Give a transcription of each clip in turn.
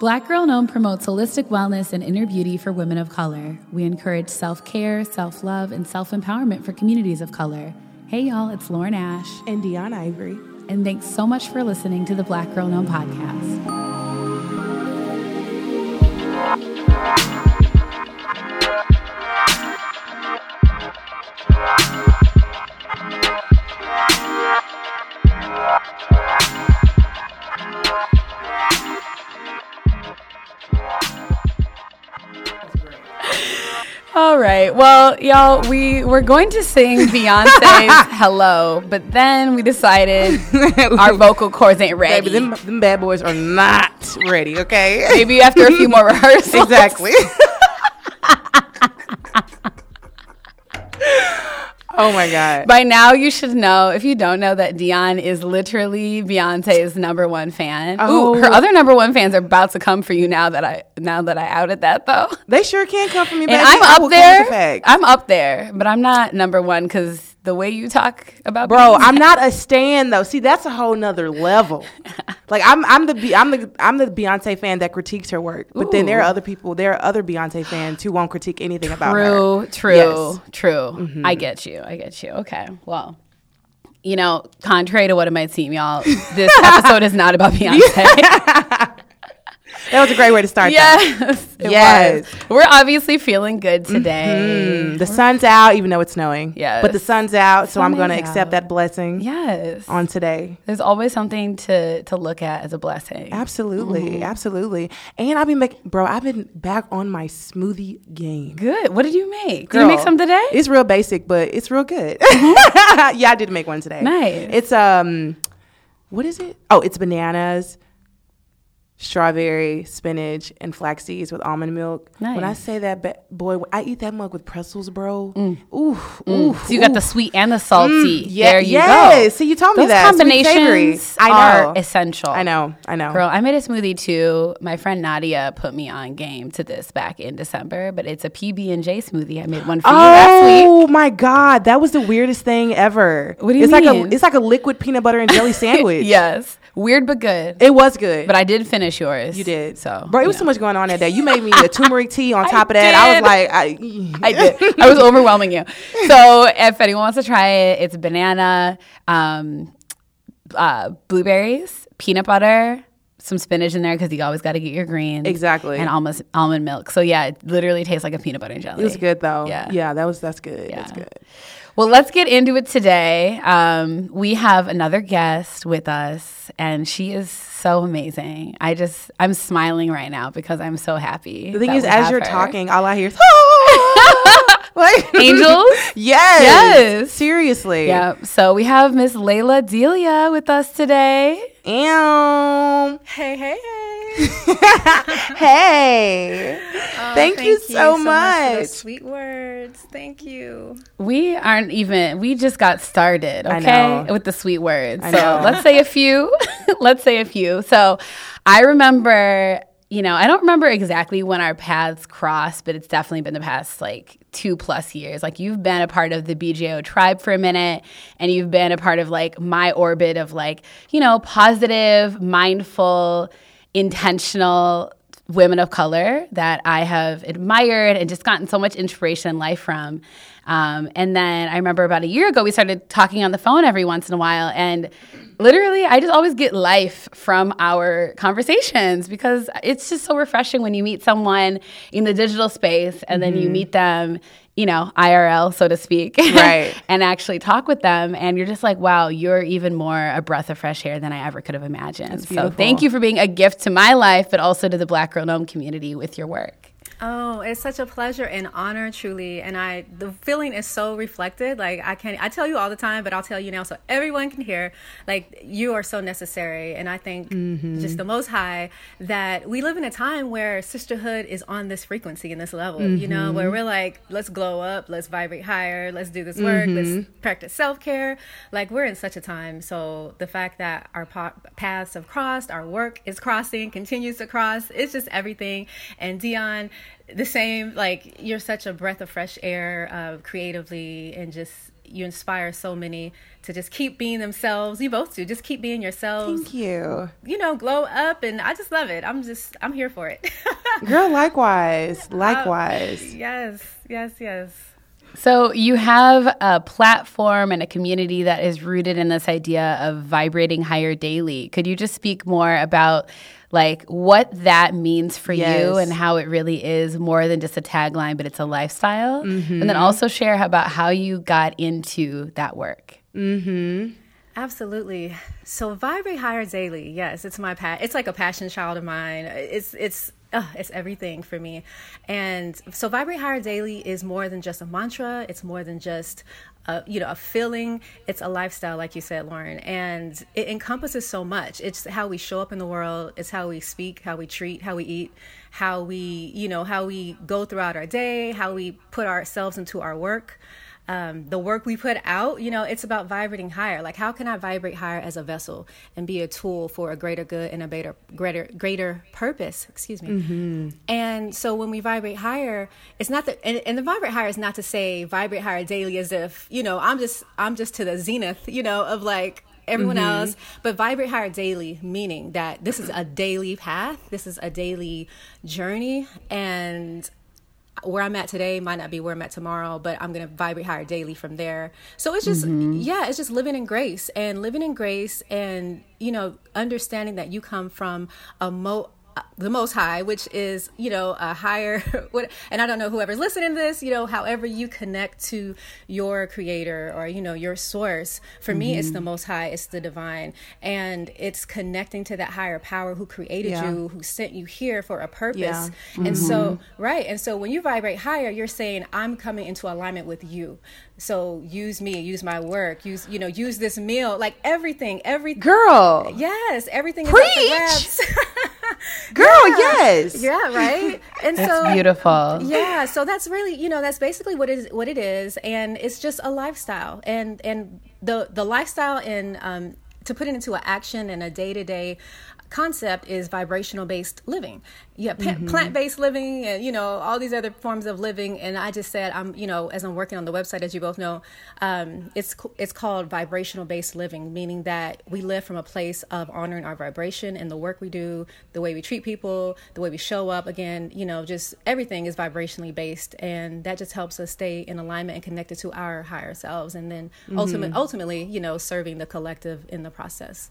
Black Girl In Om promotes holistic wellness and inner beauty for women of color. We encourage self care, self love, and self empowerment for communities of color. Hey, y'all, it's Lauren Ash. And Deun Ivory. And thanks so much for listening to the Black Girl In Om podcast. All right. Well, y'all, we were going to sing Beyonce's "Hello," but then we decided our vocal cords ain't ready. Baby, them, them bad boys are not ready. Okay. Maybe after a few more rehearsals. exactly. Oh my God. By now, you should know, if you don't know, that Deun is literally Beyonce's number one fan. Oh. Ooh, her other number one fans are about to come for you now that I now that I outed that though. They sure can come for me. Baby. And I'm up there. I'm up there, but I'm not number one because the way you talk about bro i'm not a stan though. See that's a whole nother level. Like i'm i'm the i'm the i'm the beyonce fan that critiques her work but Ooh. then there are other people there are other beyonce fans who won't critique anything true, about her. True yes. true. Mm-hmm. i get you i get you. Okay well you know contrary to what it might seem y'all this episode is not about beyonce that was a great way to start. Yes, yes. Was. We're obviously feeling good today. Mm-hmm. The sun's out, even though it's snowing. Yes, but the sun's out, so I'm going to accept that blessing. Yes, on today. There's always something to to look at as a blessing. Absolutely, mm-hmm. absolutely. And I've been making, bro. I've been back on my smoothie game. Good. What did you make? Girl, did you make some today? It's real basic, but it's real good. Mm-hmm. yeah, I did make one today. Nice. It's um, what is it? Oh, it's bananas strawberry, spinach, and flax seeds with almond milk. Nice. When I say that, boy, I eat that mug with pretzels, bro. Mm. Ooh, mm. ooh. So you got the sweet and the salty. Mm, yeah, there you yes. go. See, you told Those me that. combinations I know. are essential. I know, I know. Girl, I made a smoothie too. My friend Nadia put me on game to this back in December, but it's a PB and J smoothie. I made one for oh, you last week. Oh my god, that was the weirdest thing ever. What do you it's mean? Like a, it's like a liquid peanut butter and jelly sandwich. yes. Weird but good. It was good. But I did finish yours. You did. So, bro, it was know. so much going on that day. You made me a turmeric tea on top of that. I was like, I, I did. I was overwhelming you. So, if anyone wants to try it, it's banana, um, uh, blueberries, peanut butter, some spinach in there because you always got to get your greens. Exactly. And almost almond milk. So yeah, it literally tastes like a peanut butter and jelly. It was good though. Yeah. Yeah, that was that's good. Yeah. That's good. Well, let's get into it today. Um, we have another guest with us, and she is so amazing. I just, I'm smiling right now because I'm so happy. The thing is, as you're her. talking, all I hear is, like angels. yes, yes, seriously. Yeah. So we have Miss Lalah Delia with us today. And hey, hey, hey. hey, oh, thank, thank, you so, so much. much sweet words. Thank you. We aren't even. We just got started. Okay, with the sweet words. I so know. let's say a few. let's say a few. So I remember. You know, I don't remember exactly when our paths crossed, but it's definitely been the past like two plus years. Like you've been a part of the BJO tribe for a minute, and you've been a part of like my orbit of like, you know, positive, mindful, intentional women of color that I have admired and just gotten so much inspiration in life from. Um, and then I remember about a year ago, we started talking on the phone every once in a while. And literally, I just always get life from our conversations because it's just so refreshing when you meet someone in the digital space and mm-hmm. then you mm-hmm. meet them you know, IRL, so to speak, right? and actually talk with them, and you're just like, wow, you're even more a breath of fresh air than I ever could have imagined. So thank you for being a gift to my life, but also to the Black Girl In Om community with your work. Oh, it's such a pleasure and honor, truly. And I, the feeling is so reflected. Like I can't. I tell you all the time, but I'll tell you now so everyone can hear. Like you are so necessary, and I think mm-hmm. just the Most High that we live in a time where sisterhood is on this frequency and this level. Mm-hmm. You know, where mm-hmm. we're like, let's glow up, let's vibrate higher, let's do this work, mm-hmm. let's practice self care. Like we're in such a time. So the fact that our paths have crossed, our work is crossing, continues to cross. It's just everything. And Deun the same like you're such a breath of fresh air uh, creatively and just you inspire so many to just keep being themselves. You both do. Just keep being yourselves. Thank you. You know, glow up, and I just love it. I'm just, I'm here for it. Girl, likewise, likewise. Uh, yes, yes, yes. So you have a platform and a community that is rooted in this idea of vibrating higher daily. Could you just speak more about like what that means for Yes. you and how it really is more than just a tagline, but it's a lifestyle? And then also share about how you got into that work. Absolutely. So vibrate higher daily. Yes, it's my pa- It's like a passion child of mine. It's it's uh, it's everything for me. And so vibrate higher daily is more than just a mantra. It's more than just a, you know a feeling. It's a lifestyle, like you said, Lauren, and it encompasses so much. It's how we show up in the world. It's how we speak, how we treat, how we eat, how we you know how we go throughout our day, how we put ourselves into our work um, the work we put out, you know, it's about vibrating higher. Like, how can I vibrate higher as a vessel and be a tool for a greater good and a greater, greater, greater purpose? Excuse me. And so, when we vibrate higher, it's not that, and, and the vibrate higher is not to say vibrate higher daily as if you know I'm just I'm just to the zenith, you know, of like everyone else but vibrate higher daily meaning that this is a daily path this is a daily journey and where I'm at today might not be where I'm at tomorrow, but I'm going to vibrate higher daily from there. So it's just, mm-hmm. yeah, it's just living in grace and living in grace and, you know, understanding that you come from a mo, the most high, which is, you know, a higher, what, and I don't know whoever's listening to this, you know, however you connect to your creator or, you know, your source. For me, it's the mm-hmm. most high, it's the divine. And it's connecting to that higher power who created Yeah. you, who sent you here for a purpose. Yeah. And so, mm-hmm. right. And so when you vibrate higher, you're saying, I'm coming into alignment with you. So use me, use my work, use, you know, use this meal, like everything, every Girl. Yes, everything Preach! is up. Girl, yes. yeah, right. And That's so beautiful. yeah, so that's really, you know, that's basically what it is what it is and it's just a lifestyle. And and the the lifestyle and um to put it into an action and a day-to-day concept is vibrational based living. Yeah, plant based living and you know all these other forms of living. And I just said I'm you know as I'm working on the website as you both know, um, it's it's called vibrational based living, meaning that we live from a place of honoring our vibration and the work we do, the way we treat people, the way we show up. Again, you know, just everything is vibrationally based, and that just helps us stay in alignment and connected to our higher selves, and then ultimately, ultimately, you know, serving the collective in the process.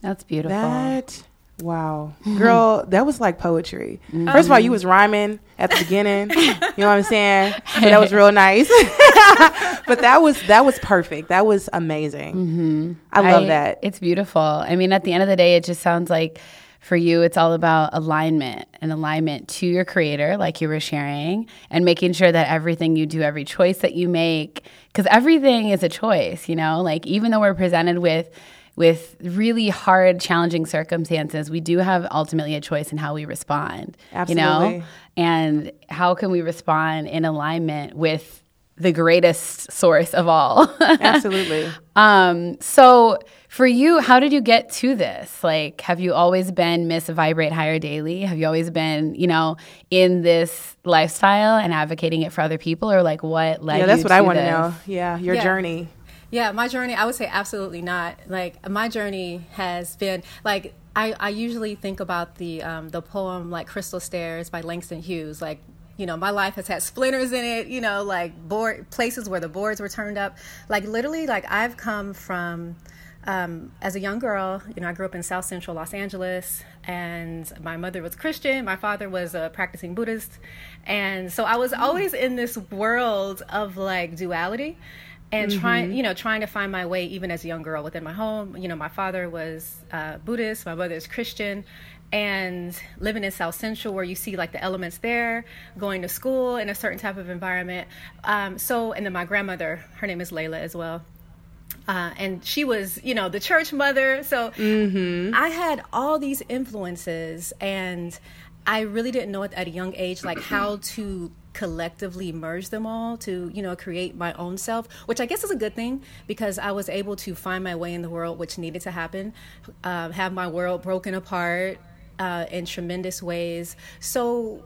That's beautiful. That wow, girl, that was like poetry. Mm-hmm. First of all, you was rhyming at the beginning. you know what I'm saying? So that was real nice. but that was that was perfect. That was amazing. Mm-hmm. I love that. It's beautiful. I mean, at the end of the day, it just sounds like for you, it's all about alignment and alignment to your creator, like you were sharing, and making sure that everything you do, every choice that you make, because everything is a choice, you know, like even though we're presented with with really hard challenging circumstances we do have ultimately a choice in how we respond Absolutely. you know and how can we respond in alignment with the greatest source of all Absolutely. Um, so for you, how did you get to this? Like, have you always been Miss Vibrate Higher Daily? Have you always been, you know, in this lifestyle and advocating it for other people, or like what led Yeah, that's what I want to know. Yeah, your Yeah. journey. Yeah, my journey, I would say absolutely not. Like my journey has been like I, I usually think about the um, the poem like Crystal Stairs by Langston Hughes. Like you know, my life has had splinters in it. You know, like board places where the boards were turned up. Like literally, like I've come from. Um, as a young girl, you know, I grew up in South Central Los Angeles, and my mother was Christian. My father was a practicing Buddhist, and so I was always in this world of like duality and trying you know trying to find my way even as a young girl within my home. You know my father was uh, buddhist my mother is christian and living in south central where you see like the elements there going to school in a certain type of environment. Um, so and then my grandmother her name is lalah as well. Uh, and she was, you know, the church mother. So I had all these influences, and I really didn't know at a young age like how to collectively merge them all to, you know, create my own self, which I guess is a good thing because I was able to find my way in the world, which needed to happen, uh, have my world broken apart uh, in tremendous ways. So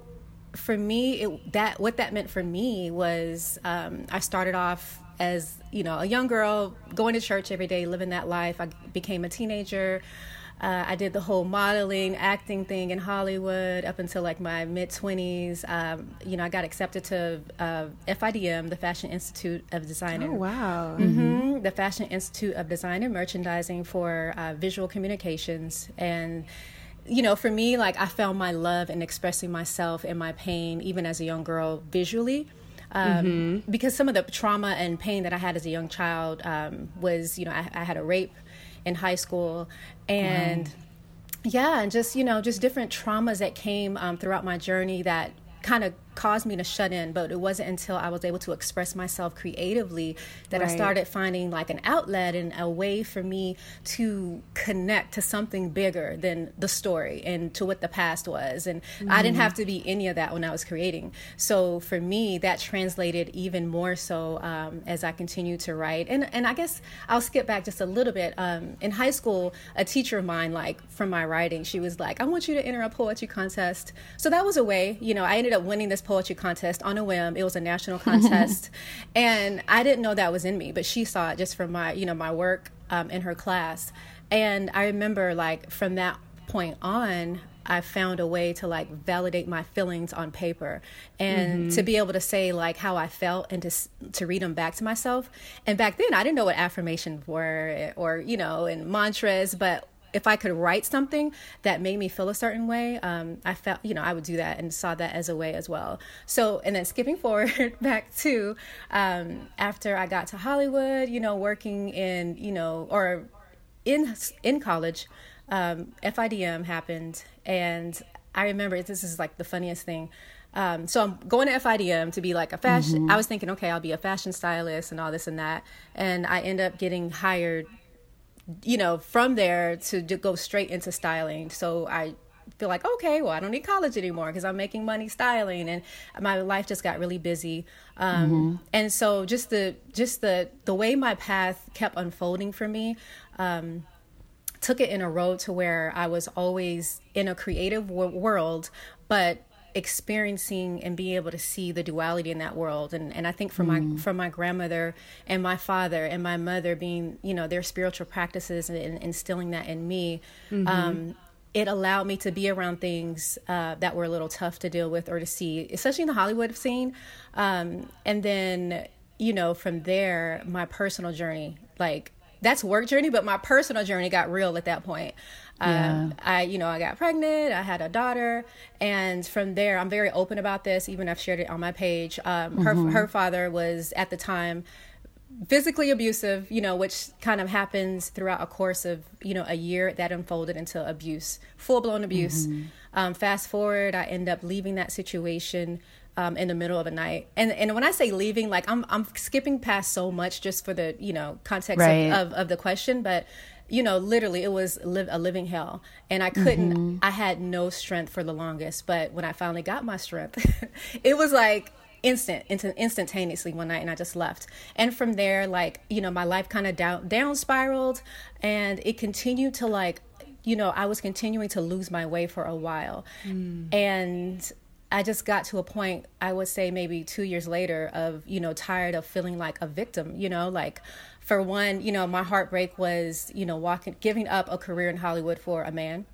for me, it, that what that meant for me was um, I started off as you know a young girl going to church every day, living that life. I became a teenager. Uh, I did the whole modeling, acting thing in Hollywood up until like my mid 20s. Um, you know, I got accepted to uh, FIDM, the Fashion Institute of Design. Oh, wow. Mm-hmm, the Fashion Institute of Design and Merchandising for uh, visual communications. And, you know, for me, like I found my love in expressing myself and my pain, even as a young girl, visually. Um, mm-hmm. Because some of the trauma and pain that I had as a young child um, was, you know, I, I had a rape in high school and wow. yeah and just you know just different traumas that came um, throughout my journey that kind of caused me to shut in but it wasn't until i was able to express myself creatively that right. i started finding like an outlet and a way for me to connect to something bigger than the story and to what the past was and mm-hmm. i didn't mm-hmm. have to be any of that when i was creating so for me that translated even more so um, as i continued to write and and i guess i'll skip back just a little bit um, in high school a teacher of mine like from my writing she was like i want you to enter a poetry contest so that was a way you know i ended up winning this poetry contest on a whim. It was a national contest, and I didn't know that was in me, but she saw it just from my you know my work um, in her class, and I remember like from that point on. I found a way to like validate my feelings on paper and mm-hmm. to be able to say like how I felt and to to read them back to myself. And back then I didn't know what affirmations were or you know and mantras, but if I could write something that made me feel a certain way, um, I felt, you know, I would do that and saw that as a way as well. So, and then skipping forward back to um, after I got to Hollywood, you know, working in, you know, or in in college, um, FIDM happened, and I remember this is like the funniest thing. Um, so I'm going to FIDM to be like a fashion. Mm-hmm. I was thinking, okay, I'll be a fashion stylist and all this and that, and I end up getting hired you know, from there to, to go straight into styling. So I feel like okay well i don't need college anymore because i'm making money styling and my life just got really busy um, mm-hmm. and so just the just the the way my path kept unfolding for me um, took it in a road to where i was always in a creative w- world but experiencing and being able to see the duality in that world and and I think from mm. my from my grandmother and my father and my mother being you know their spiritual practices and, and instilling that in me mm-hmm. um, it allowed me to be around things uh, that were a little tough to deal with or to see especially in the Hollywood scene um, and then you know from there my personal journey like that's work journey but my personal journey got real at that point yeah. Um, I, you know, I got pregnant. I had a daughter, and from there, I'm very open about this. Even I've shared it on my page. Um, mm-hmm. Her her father was at the time physically abusive, you know, which kind of happens throughout a course of you know a year that unfolded into abuse, full blown abuse. Mm-hmm. Um, fast forward, I end up leaving that situation. Um, in the middle of the night. And and when I say leaving, like I'm I'm skipping past so much just for the you know context right. of, of, of, the question, but you know, literally, it was live, a living hell. And I couldn't, mm-hmm. I had no strength for the longest. But when I finally got my strength, it was like instant, instantaneously one night, and I just left. And from there, like, you know, my life kind of down, down spiraled, and it continued to like, you know, I was continuing to lose my way for a while. Mm. And I just got to a point, I would say maybe two years later, of, you know, tired of feeling like a victim, you know, like, for one, you know, my heartbreak was, you know, walking, giving up a career in Hollywood for a man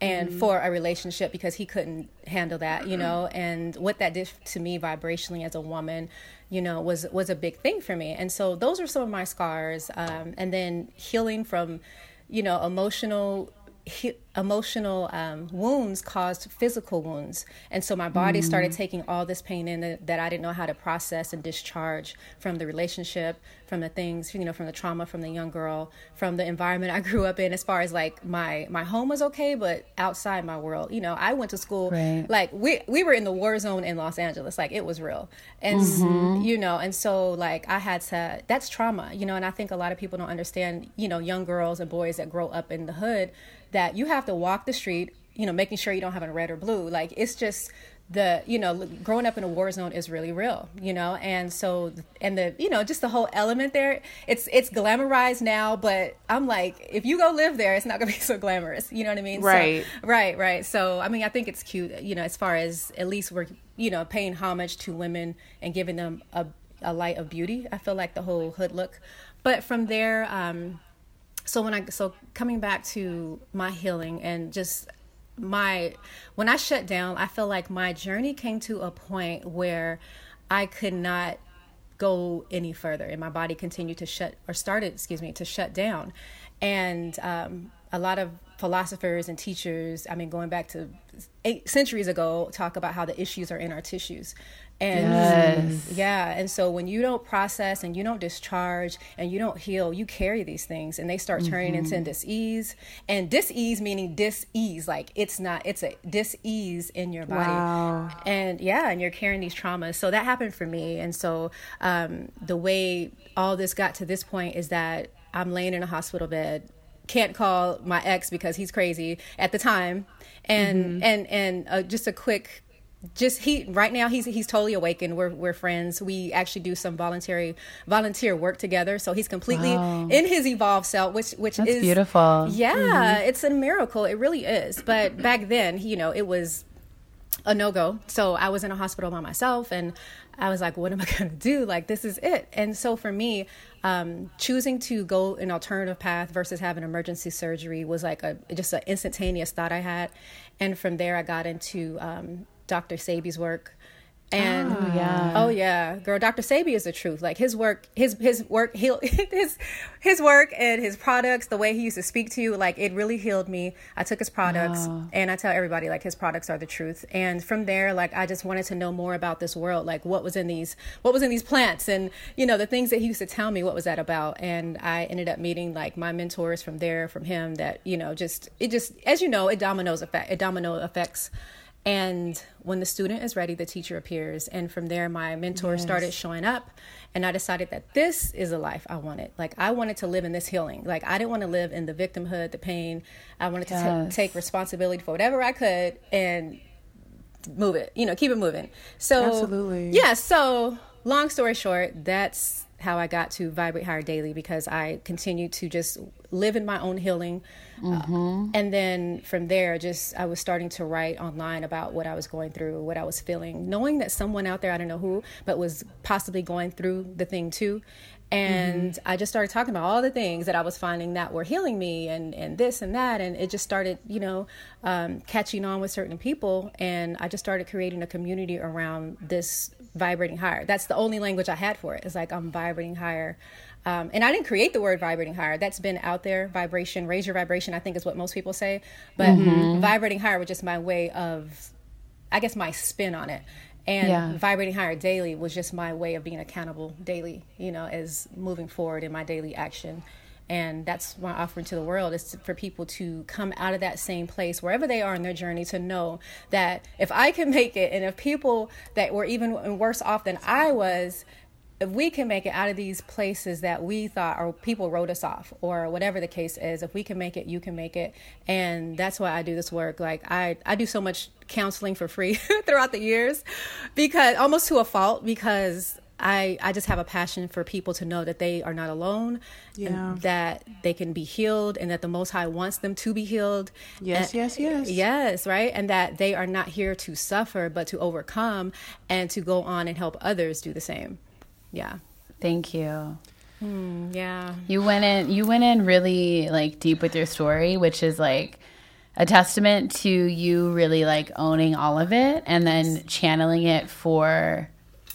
and mm-hmm. for a relationship because he couldn't handle that, you know, and what that did to me vibrationally as a woman, you know, was was a big thing for me. And so those are some of my scars. Um, and then healing from, you know, emotional he, emotional um, wounds caused physical wounds and so my body mm. started taking all this pain in that, that, i didn't know how to process and discharge from the relationship from the things you know from the trauma from the young girl from the environment i grew up in as far as like my my home was okay but outside my world you know i went to school right. like we we were in the war zone in los angeles like it was real and mm-hmm. you know and so like i had to that's trauma you know and i think a lot of people don't understand you know young girls and boys that grow up in the hood that you have to walk the street, you know, making sure you don't have a red or blue. Like it's just the you know growing up in a war zone is really real you know and so and the you know just the whole element there it's it's glamorized now but i'm like if you go live there it's not gonna be so glamorous you know what i mean right so, right right so i mean i think it's cute you know as far as at least we're you know paying homage to women and giving them a a light of beauty. I feel like the whole hood look, but from there, um, so when I so coming back to my healing and just my when I shut down, I feel like my journey came to a point where I could not go any further, and my body continued to shut or started, excuse me, to shut down, and um, a lot of philosophers and teachers, I mean, going back to eight centuries ago, talk about how the issues are in our tissues. And yes. yeah, and so when you don't process and you don't discharge and you don't heal, you carry these things and they start turning mm-hmm. into dis-ease. And dis-ease meaning dis-ease, like it's not, it's a dis-ease in your body. Wow. And yeah, and you're carrying these traumas. So that happened for me. And so um, the way all this got to this point is that I'm laying in a hospital bed can't call my ex because he's crazy at the time and mm-hmm. and and uh, just a quick just he right now he's he's totally awakened. We're we're friends. We actually do some voluntary volunteer work together. So he's completely wow. in his evolved self, which which That's is beautiful. Yeah, mm-hmm. it's a miracle. It really is. But back then, you know, it was a no go. So I was in a hospital by myself, and I was like, what am I going to do? Like, this is it. And so for me, um, choosing to go an alternative path versus having emergency surgery was like a just an instantaneous thought I had. And from there, I got into um, Dr. Sebi's work. And oh yeah, oh yeah, girl, Dr. Sebi is the truth. Like his work, his his work, heal his his work and his products. The way he used to speak to you, like it really healed me. I took his products, and I tell everybody like his products are the truth. And from there, like I just wanted to know more about this world, like what was in these, what was in these plants, and you know the things that he used to tell me. What was that about? And I ended up meeting like my mentors from there, from him. That you know, just it just as you know, it dominoes effect, it domino effects and when the student is ready, the teacher appears. And from there, my mentor yes. started showing up. And I decided that this is a life I wanted. Like, I wanted to live in this healing. Like, I didn't want to live in the victimhood, the pain. I wanted to t- take responsibility for whatever I could and move it, you know, keep it moving. So, absolutely. Yeah. So, long story short, that's how I got to Vibrate Higher Daily because I continued to just live in my own healing. Mm-hmm. Uh, and then from there, just I was starting to write online about what I was going through, what I was feeling, knowing that someone out there, I don't know who, but was possibly going through the thing too. And mm-hmm. I just started talking about all the things that I was finding that were healing me and, and this and that. And it just started, you know, um, catching on with certain people. And I just started creating a community around this vibrating higher. That's the only language I had for it. It's like I'm vibrating higher. Um, and I didn't create the word vibrating higher. That's been out there. Vibration, raise your vibration, I think is what most people say. But mm-hmm. vibrating higher was just my way of, I guess, my spin on it. And yeah. vibrating higher daily was just my way of being accountable daily, you know, as moving forward in my daily action. And that's my offering to the world is for people to come out of that same place, wherever they are in their journey, to know that if I can make it, and if people that were even worse off than I was, if we can make it out of these places that we thought or people wrote us off or whatever the case is if we can make it you can make it and that's why i do this work like i i do so much counseling for free throughout the years because almost to a fault because I, I just have a passion for people to know that they are not alone, yeah. that they can be healed, and that the Most High wants them to be healed. Yes, and, yes, yes. Yes, right? And that they are not here to suffer, but to overcome and to go on and help others do the same yeah. Thank you. Mm, yeah. You went in you went in really like deep with your story which is like a testament to you really like owning all of it and then channeling it for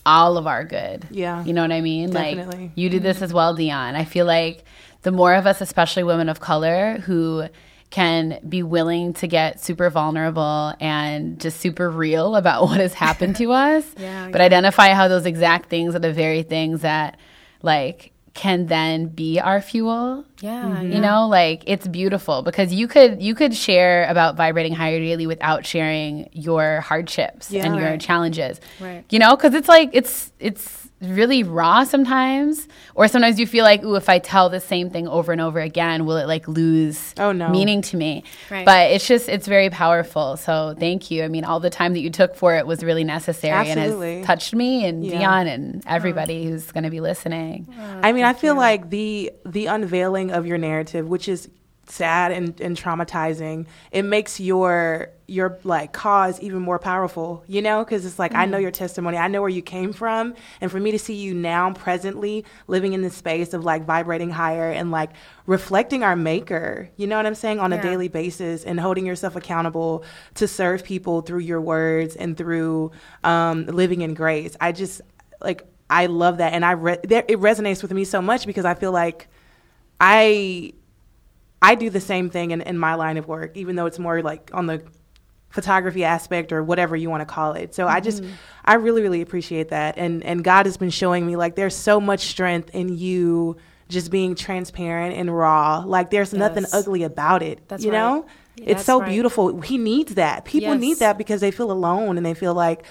all of our good. Yeah. You know what i mean? Definitely. like you did this as well deun. I feel like the more of us especially women of color who can be willing to get super vulnerable and just super real about what has happened to us. yeah, but yeah. identify how those exact things are the very things that like can then be our fuel. Yeah, mm-hmm. You know, like it's beautiful because you could you could share about vibrating higher daily without sharing your hardships yeah, and right. your challenges. Right. You know, cuz it's like it's it's really raw sometimes or sometimes you feel like ooh if i tell the same thing over and over again will it like lose oh, no. meaning to me right. but it's just it's very powerful so thank you i mean all the time that you took for it was really necessary Absolutely. and has touched me and yeah. deun and everybody oh. who's going to be listening oh, i mean i feel you. like the the unveiling of your narrative which is sad and, and traumatizing, it makes your your like cause even more powerful, you know, because it's like mm. I know mm. your testimony, I know where you came from, and for me to see you now presently living in this space of like vibrating higher and like reflecting our maker, you know what I'm saying, on yeah. a daily basis and holding yourself accountable to serve people through your words and through um, living in grace. I just like I love that, and I re- it resonates with me so much because I feel like I I do the same thing in, in my line of work, even though it's more like on the photography aspect or whatever you want to call it. So mm-hmm. I just mm-hmm. I really really appreciate that and and God has been showing me like there's so much strength in you just being transparent and raw. Like there's yes. nothing ugly about it. That's you right. know? it's so right. beautiful. He needs that. People yes. need that because they feel alone and they feel like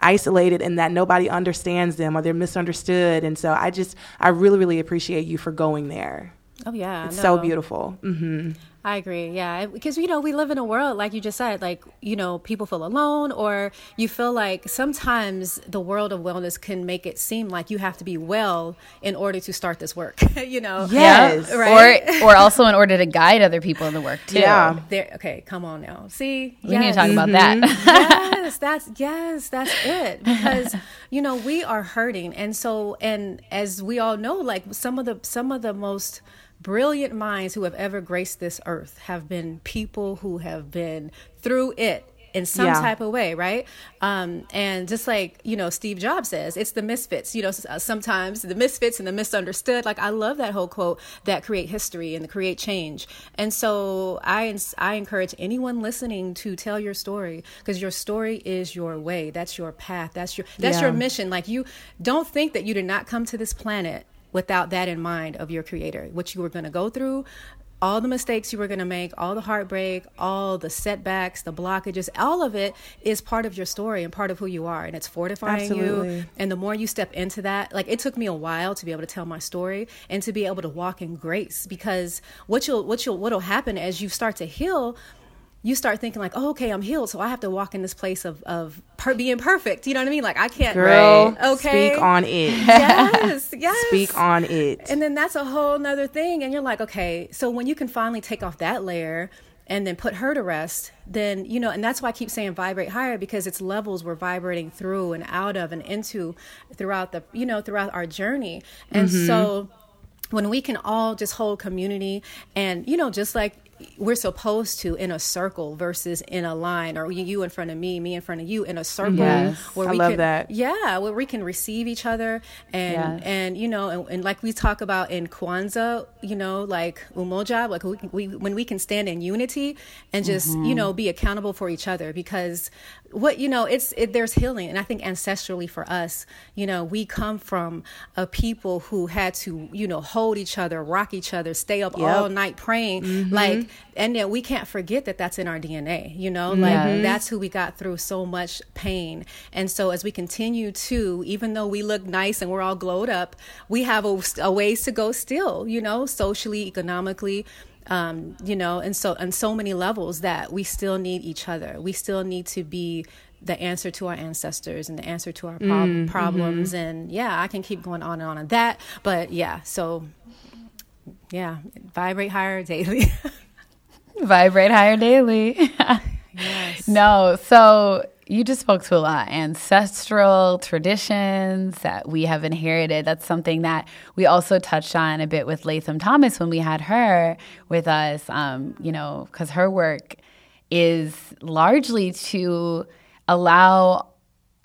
isolated and that nobody understands them or they're misunderstood. And so I just I really really appreciate you for going there. Oh yeah, it's no. so beautiful. Mm-hmm. I agree. Yeah, because you know we live in a world like you just said, like you know people feel alone, or you feel like sometimes the world of wellness can make it seem like you have to be well in order to start this work. you know, yes, yeah, right? or or also in order to guide other people in the work too. Yeah. There, okay, come on now. See, we yes. need to talk about that. Mm-hmm. yes, that's yes, that's it. Because you know we are hurting, and so and as we all know, like some of the some of the most brilliant minds who have ever graced this earth have been people who have been through it in some yeah. type of way, right? Um, and just like you know, Steve Jobs says, it's the misfits. You know, uh, sometimes the misfits and the misunderstood. Like I love that whole quote that create history and create change. And so I I encourage anyone listening to tell your story because your story is your way. That's your path. That's your that's yeah. your mission. Like you don't think that you did not come to this planet without that in mind of your creator, what you were going to go through, all the mistakes you were going to make, all the heartbreak, all the setbacks, the blockages, all of it is part of your story and part of who you are. And it's fortifying Absolutely. you. And the more you step into that, like it took me a while to be able to tell my story and to be able to walk in grace because what you'll, what you'll, what'll happen as you start to heal, you start thinking like, oh, okay, I'm healed, so I have to walk in this place of of per- being perfect. You know what I mean? Like I can't. Girl, okay, speak on it. yes, yes. Speak on it. And then that's a whole nother thing, and you're like, okay, so when you can finally take off that layer and then put her to rest, then you know, and that's why I keep saying vibrate higher because it's levels we're vibrating through and out of and into throughout the you know throughout our journey, and mm-hmm. so when we can all just hold community and you know just like we're supposed to in a circle versus in a line or you in front of me me in front of you in a circle yes, where I we love can, that yeah where we can receive each other and yes. and you know and, and, like we talk about in Kwanzaa you know like umoja like we, we when we can stand in unity and just mm-hmm. you know be accountable for each other because what you know it's it, there's healing and i think ancestrally for us you know we come from a people who had to you know hold each other rock each other stay up yep. all night praying mm-hmm. like and then we can't forget that that's in our dna you know like yes. that's who we got through so much pain and so as we continue to even though we look nice and we're all glowed up we have a, a ways to go still you know socially economically um, you know, and so on so many levels that we still need each other. We still need to be the answer to our ancestors and the answer to our prob- mm, problems. Mm-hmm. And yeah, I can keep going on and on on that. But yeah, so yeah, vibrate higher daily. vibrate higher daily. yes. No, so you just spoke to a lot ancestral traditions that we have inherited. That's something that we also touched on a bit with Latham Thomas when we had her with us, um, you know, because her work is largely to allow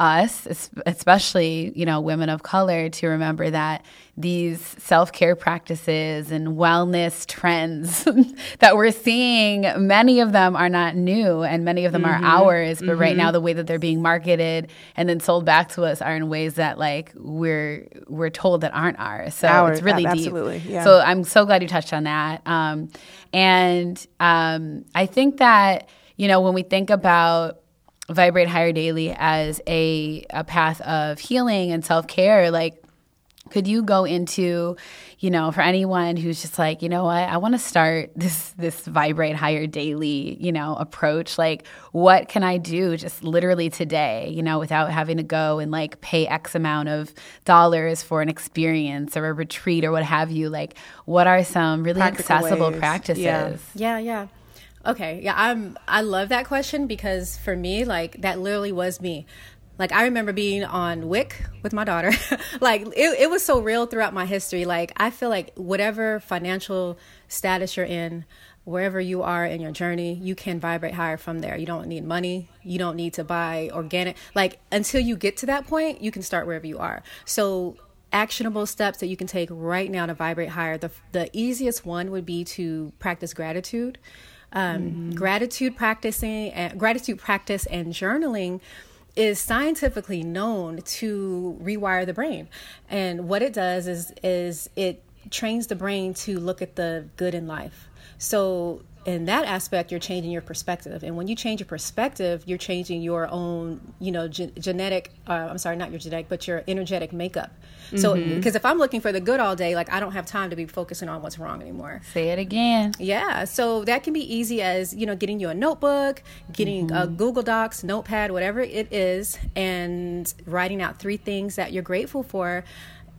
us, especially, you know, women of color, to remember that these self care practices and wellness trends that we're seeing, many of them are not new and many of them mm-hmm. are ours. But mm-hmm. right now, the way that they're being marketed and then sold back to us are in ways that like we're we're told that aren't ours. So ours, it's really absolutely, deep. Yeah. So I'm so glad you touched on that. Um, and um, I think that you know when we think about Vibrate Higher Daily as a, a path of healing and self care, like could you go into you know for anyone who's just like you know what i want to start this this vibrate higher daily you know approach like what can i do just literally today you know without having to go and like pay x amount of dollars for an experience or a retreat or what have you like what are some really Practical accessible ways. practices Yeah. Yeah, yeah. Okay, yeah, I'm I love that question because for me, like that literally was me. Like I remember being on WIC with my daughter. like it, it was so real throughout my history. Like I feel like whatever financial status you're in, wherever you are in your journey, you can vibrate higher from there. You don't need money. You don't need to buy organic. Like until you get to that point, you can start wherever you are. So actionable steps that you can take right now to vibrate higher. The the easiest one would be to practice gratitude. Um, Gratitude practicing, and gratitude practice, and journaling is scientifically known to rewire the brain. And what it does is is it trains the brain to look at the good in life. So in that aspect you're changing your perspective. And when you change your perspective you're changing your own you know ge- genetic uh, i'm sorry not your genetic but your energetic makeup. So because if i'm looking for the good all day like i don't have time to be focusing on what's wrong anymore. Say it again. Yeah, so that can be easy as you know, getting you a notebook, getting a Google Docs, Notepad, whatever it is, and writing out three things that you're grateful for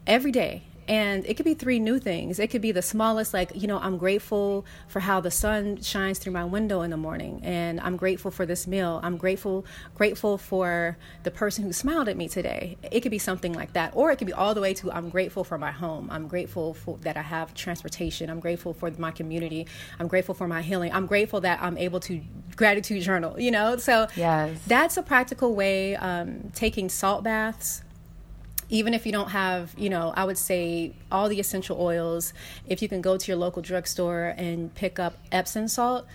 every day. And it could be three new things. It could be the smallest, like, you know, I'm grateful for how the sun shines through my window in the morning. And I'm grateful for this meal. I'm grateful grateful for the person who smiled at me today. It could be something like that. Or it could be all the way to I'm grateful for my home. I'm grateful for that I have transportation. I'm grateful for my community. I'm grateful for my healing. I'm grateful that I'm able to gratitude journal, you know? So Yes. that's a practical way. Um, taking salt baths, even if you don't have, you know, I would say all the essential oils, if you can go to your local drugstore and pick up Epsom salt.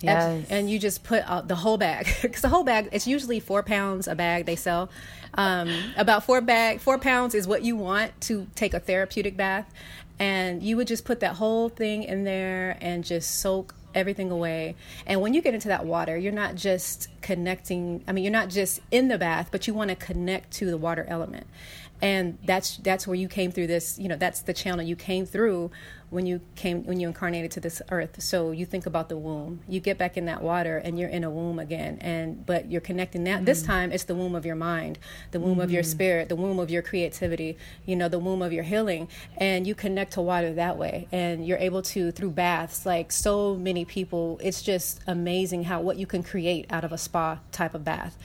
Yes. and you just put out the whole bag because the whole bag it's usually four pounds a bag they sell um, about four bag four pounds is what you want to take a therapeutic bath and you would just put that whole thing in there and just soak everything away and when you get into that water you're not just connecting i mean you're not just in the bath but you want to connect to the water element and that's that's where you came through this you know that's the channel you came through when you came when you incarnated to this earth. So you think about the womb. You get back in that water and you're in a womb again. And but you're connecting now this mm. time it's the womb of your mind the womb of your mm. spirit the womb of your creativity you know the womb of your healing. And you connect to water that way. And you're able to through baths like so many people it's just amazing how what you can create out of a spa type of bath.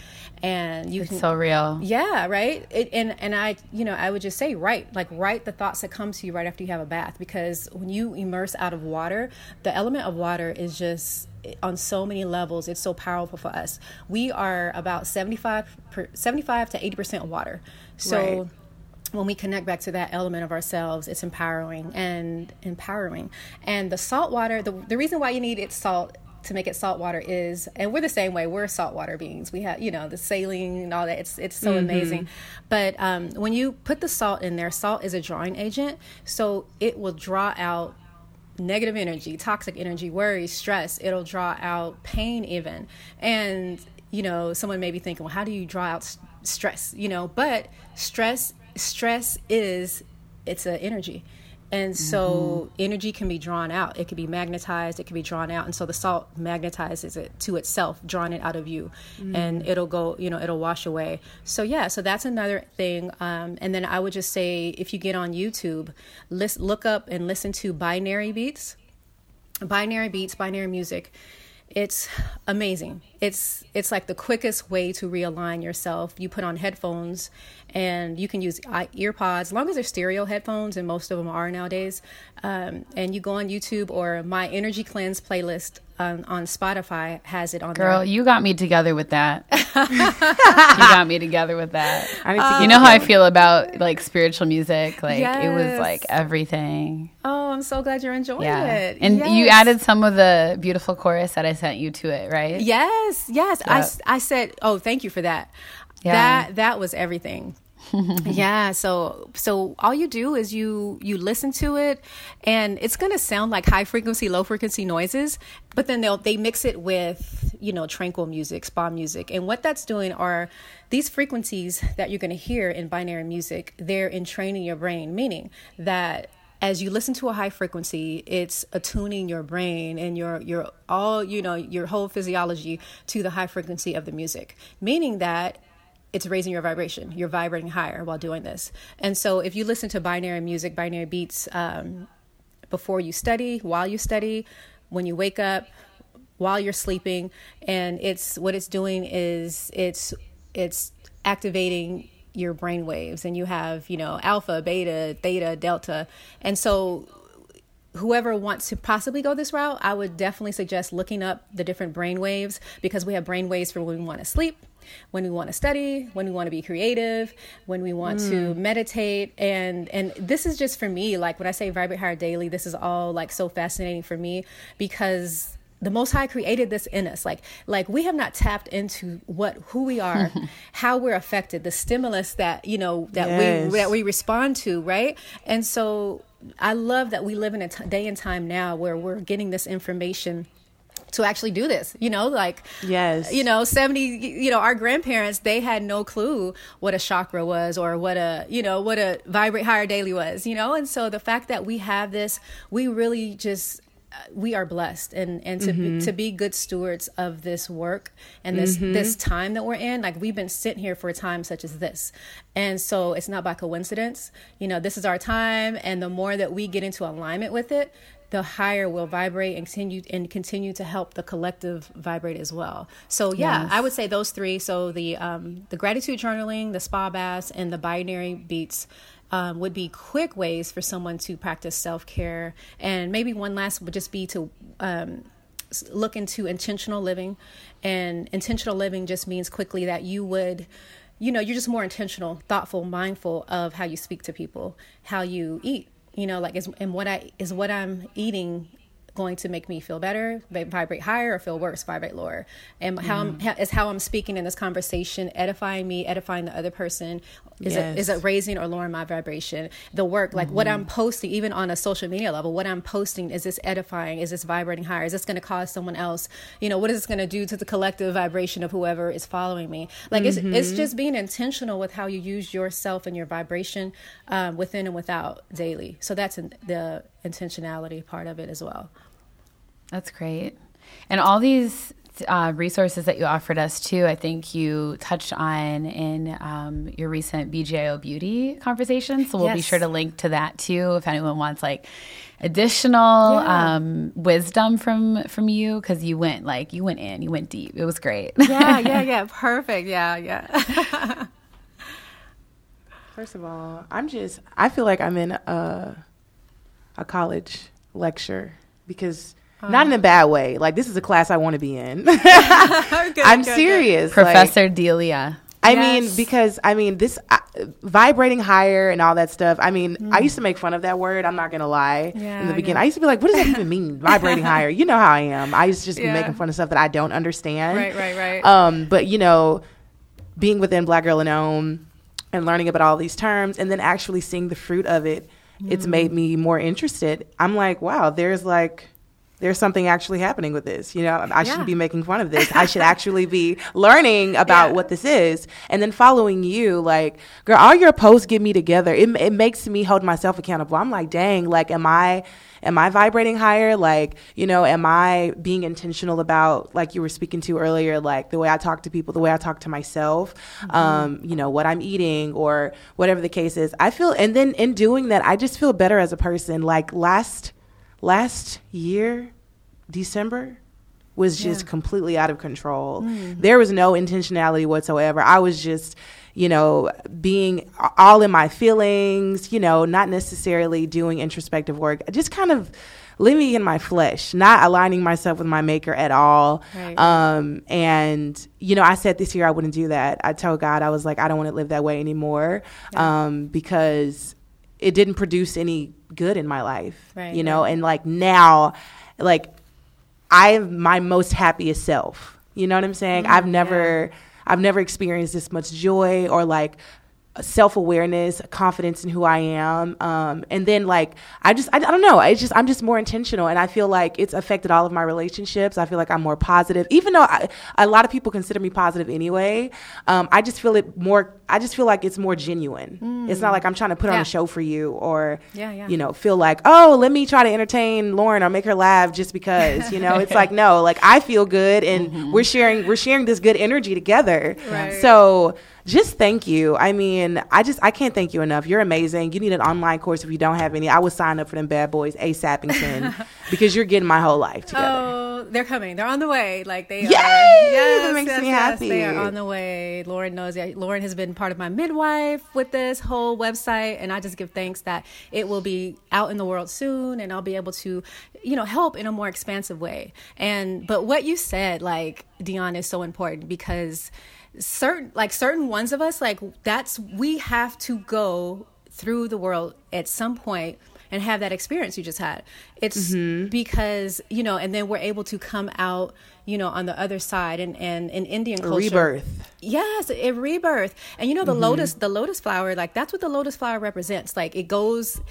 And you it's can so real. Yeah, right. It, and and I, you know, I would just say write like write the thoughts that come to you right after you have a bath. Because when you immerse out of water, the element of water is just eh, on so many levels. It's so powerful for us. We are about 75 per, 75 to 80% water. So Right. when we connect back to that element of ourselves, it's empowering and empowering. And the salt water, the, the reason why you need it salt to make it salt water is, and we're the same way. We're saltwater beings. We have, you know, the saline and all that. It's it's so amazing. But um, when you put the salt in there, salt is a drawing agent, so it will draw out negative energy, toxic energy, worry, stress. It'll draw out pain, even. And, you know, someone may be thinking, well, how do you draw out s- stress? You know, but stress, stress is, it's an energy. And so energy can be drawn out. It can be magnetized. It can be drawn out. And so the salt magnetizes it to itself, drawing it out of you. And it'll go, you know, it'll wash away. So, yeah, so that's another thing. Um, and then I would just say if you get on YouTube, list, look up and listen to binary beats binary beats binary music it's amazing. It's it's like the quickest way to realign yourself. You put on headphones and you can use i- ear pods as long as they're stereo headphones and most of them are nowadays. Um, and you go on youtube or my energy cleanse playlist on, on spotify has it on Girl, there you got me together with that. you got me together with that. I need to you know how I feel about like spiritual music? Like it was like everything. oh i'm so glad you're enjoying Yeah. it And you added some of the beautiful chorus that I sent you to it, right? Yes, yes. I, Yeah. s- I said, oh, thank you for that. Yeah. That that was everything. yeah so so all you do is you you listen to it and it's going to sound like high frequency low frequency noises but then they'll they mix it with you know tranquil music spa music and what that's doing are these frequencies that you're going to hear in binary music they're entraining your brain meaning that as you listen to a high frequency it's attuning your brain and your your all you know your whole physiology to the high frequency of the music meaning that it's raising your vibration. You're vibrating higher while doing this. And so if you listen to binary music, binary beats um, before you study, while you study, when you wake up, while you're sleeping, and it's what it's doing is it's it's activating your brain waves and you have you know alpha beta theta delta and so whoever wants to possibly go this route i would definitely suggest looking up the different brain waves because we have brain waves for when we want to sleep when we want to study, when we want to be creative, when we want mm. to meditate. And and this is just for me, like when I say vibrate higher daily, this is all like so fascinating for me because the most high created this in us like like we have not tapped into what who we are how we're affected the stimulus that you know that yes. we that we respond to right and so i love that we live in a t- day and time now where we're getting this information to actually do this you know like yes you know 70 you know our grandparents they had no clue what a chakra was or what a you know what a vibrate higher daily was you know and so the fact that we have this we really just uh, we are blessed and and to mm-hmm. be, to be good stewards of this work and this mm-hmm. this time that we're in like we've been sitting here for a time such as this and so it's not by coincidence you know this is our time and the more that we get into alignment with it the higher will vibrate and continue and continue to help the collective vibrate as well. So yeah, yes. I would say those three. So the um, the gratitude journaling, the spa baths, and the binaural beats. Um, would be quick ways for someone to practice self care. And maybe one last would just be to um, look into intentional living. And intentional living just means quickly that you would you know, you're just more intentional, thoughtful, mindful of how you speak to people, how you eat, you know like is and what i is what i'm eating going to make me feel better, vibrate higher, or feel worse, vibrate lower? And how mm. I'm, is how I'm speaking in this conversation edifying me, edifying the other person? Is yes. it is it raising or lowering my vibration? The work, like mm-hmm. what I'm posting, even on a social media level, what I'm posting is this edifying? Is this vibrating higher? Is this going to cause someone else? You know, what is this going to do to the collective vibration of whoever is following me? Like mm-hmm. it's it's just being intentional with how you use yourself and your vibration um, within and without daily. So that's in, the intentionality part of it as well. That's great. And all these uh, resources that you offered us too, I think you touched on in um, your recent BGIO Beauty conversation. So we'll yes. be sure to link to that too if anyone wants like additional yeah. um, wisdom from from you because you went like you went in, you went deep. It was great. yeah, yeah, yeah. Perfect. Yeah, yeah. First of all, I'm just I feel like I'm in a a college lecture because not in a bad way. Like this is a class I want to be in. good, I'm good, serious, good. Professor like, Delia. I yes. mean, because I mean, this uh, vibrating higher and all that stuff. I mean, mm. I used to make fun of that word. I'm not gonna lie. Yeah, in the beginning, yeah. I used to be like, "What does that even mean? Vibrating higher?" You know how I am. I used to just yeah. be making fun of stuff that I don't understand. Right, right, right. Um, but you know, being within Black Girl in Om and learning about all these terms, and then actually seeing the fruit of it, mm. it's made me more interested. I'm like, wow, there's like there's something actually happening with this. You know, I yeah. shouldn't be making fun of this. I should actually be learning about yeah. what this is. And then following you, like, girl, all your posts get me together. It, it makes me hold myself accountable. I'm like, dang, like, am I, am I vibrating higher? Like, you know, am I being intentional about, like you were speaking to earlier, like the way I talk to people, the way I talk to myself, mm-hmm. um, you know, what I'm eating or whatever the case is. I feel, and then in doing that, I just feel better as a person. Like last, last year, December, was just yeah. completely out of control. Mm. There was no intentionality whatsoever. I was just, you know, being all in my feelings, you know, not necessarily doing introspective work, just kind of living in my flesh, not aligning myself with my maker at all. Right. Um, and, you know, I said this year I wouldn't do that. I told God, I was like, I don't want to live that way anymore yeah. um, because it didn't produce any good in my life, right, you know, right. and like now, like I'm my most happiest self. You know what I'm saying? Mm, I've never, yeah. I've never experienced this much joy or like self awareness, confidence in who I am, um, and then like I just I, I don't know. It's just I'm just more intentional, and I feel like it's affected all of my relationships. I feel like I'm more positive, even though I, a lot of people consider me positive anyway. Um, I just feel it more. I just feel like it's more genuine. Mm. It's not like I'm trying to put yeah. on a show for you, or yeah, yeah. you know, feel like oh, let me try to entertain Lauren or make her laugh just because. You know, it's like no, like I feel good, and mm-hmm. we're sharing we're sharing this good energy together. Right. So just thank you. I mean, I just I can't thank you enough. You're amazing. You need an online course if you don't have any. I would sign up for them bad boys ASAPington because you're getting my whole life oh, together. Oh, they're coming. They're on the way. Like they Yay! are. Yes, that makes yes, me yes, happy. They are on the way. Lauren knows. Yeah, Lauren has been part of my midwife with this whole website, and I just give thanks that it will be out in the world soon, and I'll be able to, you know, help in a more expansive way. And but what you said, like Deun, is so important because certain like certain ones of us like that's we have to go through the world at some point and have that experience you just had. It's mm-hmm. because you know and then we're able to come out you know on the other side and and in indian culture. rebirth. Yes a rebirth. And you know the mm-hmm. lotus the lotus flower like that's what the lotus flower represents. Like it goes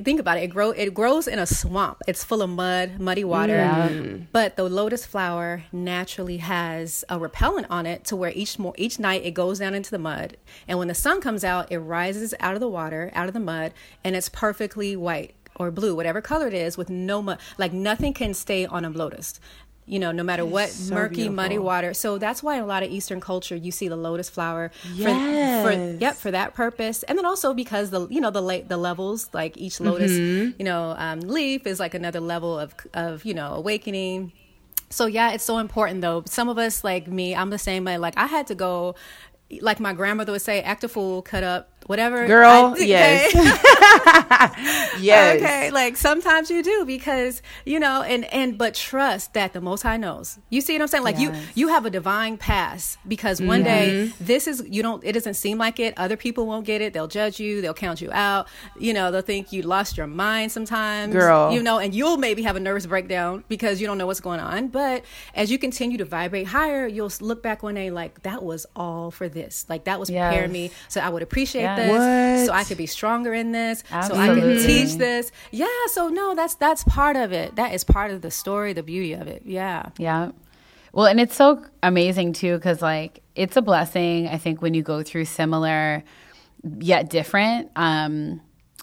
think about it. It grow it grows in a swamp. It's full of mud, muddy water. Yeah. But the lotus flower naturally has a repellent on it to where each more each night it goes down into the mud, and when the sun comes out, it rises out of the water, out of the mud, and it's perfectly white or blue, whatever color it is, with no mud. Like nothing can stay on a lotus you know, no matter what so murky, beautiful. muddy water. So that's why in a lot of Eastern culture you see the lotus flower. Yes. For, for, yep, for that purpose, and then also because the you know the la- the levels like each lotus mm-hmm. you know um, leaf is like another level of of you know awakening. So yeah, it's so important though. Some of us like me, I'm the same way. Like I had to go, like my grandmother would say, act a fool, cut up whatever. Girl, I, yes. yes. Okay, like sometimes you do because, you know, and and but trust that the most high knows. You see what I'm saying? Like yes. you you have a divine pass because one mm-hmm. day this is you don't it doesn't seem like it. Other people won't get it. They'll judge you, they'll count you out. You know, they'll think you lost your mind sometimes. Girl. You know, and you'll maybe have a nervous breakdown because you don't know what's going on. But as you continue to vibrate higher, you'll look back one day like that was all for this. Like that was yes. preparing me so I would appreciate this, what? so I could be stronger in this, Absolutely. so I could teach this. Yeah, so no, that's that's part of it. That is part of the story, the beauty of it. Yeah. Yeah. Well, and it's so amazing too cuz like it's a blessing I think when you go through similar yet different um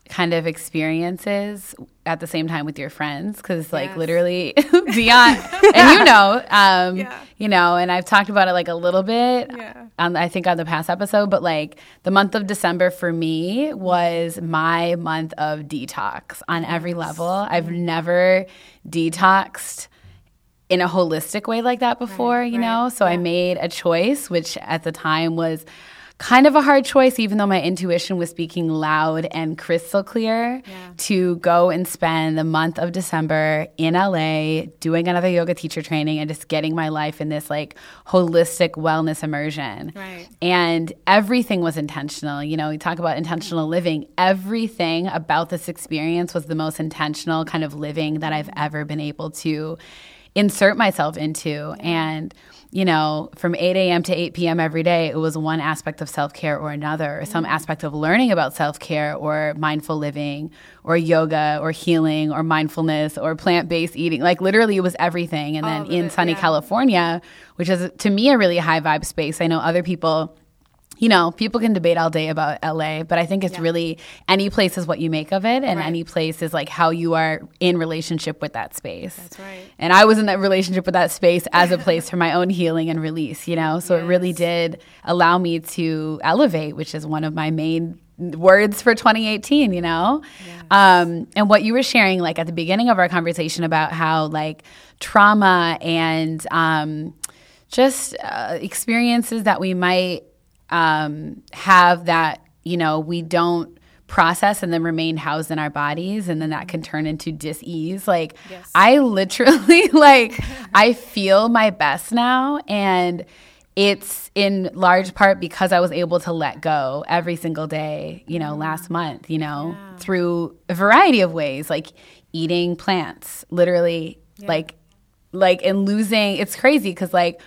kind of experiences at the same time with your friends because like yes. literally beyond and you know um yeah. you know and i've talked about it like a little bit yeah. On i think on the past episode but like the month of december for me was my month of detox on every level i've never detoxed in a holistic way like that before right, you right. know so yeah. i made a choice which at the time was kind of a hard choice, even though my intuition was speaking loud and crystal clear, yeah. to go and spend the month of December in LA doing another yoga teacher training and just getting my life in this like holistic wellness immersion. Right. And everything was intentional. You know, we talk about intentional mm-hmm. living. Everything about this experience was the most intentional kind of living that I've ever been able to insert myself into. And you know, from 8 a.m. to 8 p.m. every day, it was one aspect of self care or another, or some mm-hmm. aspect of learning about self care or mindful living or yoga or healing or mindfulness or plant based eating. Like literally, it was everything. And then in it, sunny yeah. California, which is to me a really high vibe space, I know other people you know, people can debate all day about LA, but I think it's yeah. really any place is what you make of it, and right. any place is like how you are in relationship with that space. That's right. And I was in that relationship with that space as a place for my own healing and release, you know? So yes. it really did allow me to elevate, which is one of my main words for 2018 you know yes. um, and what you were sharing like at the beginning of our conversation about how like trauma and um, just uh, experiences that we might um, have that, you know, we don't process and then remain housed in our bodies and then that can turn into dis-ease like yes. i literally like i feel my best now and it's in large part because i was able to let go every single day you know last month you know yeah. through a variety of ways like eating plants literally yeah. like like and losing it's crazy because like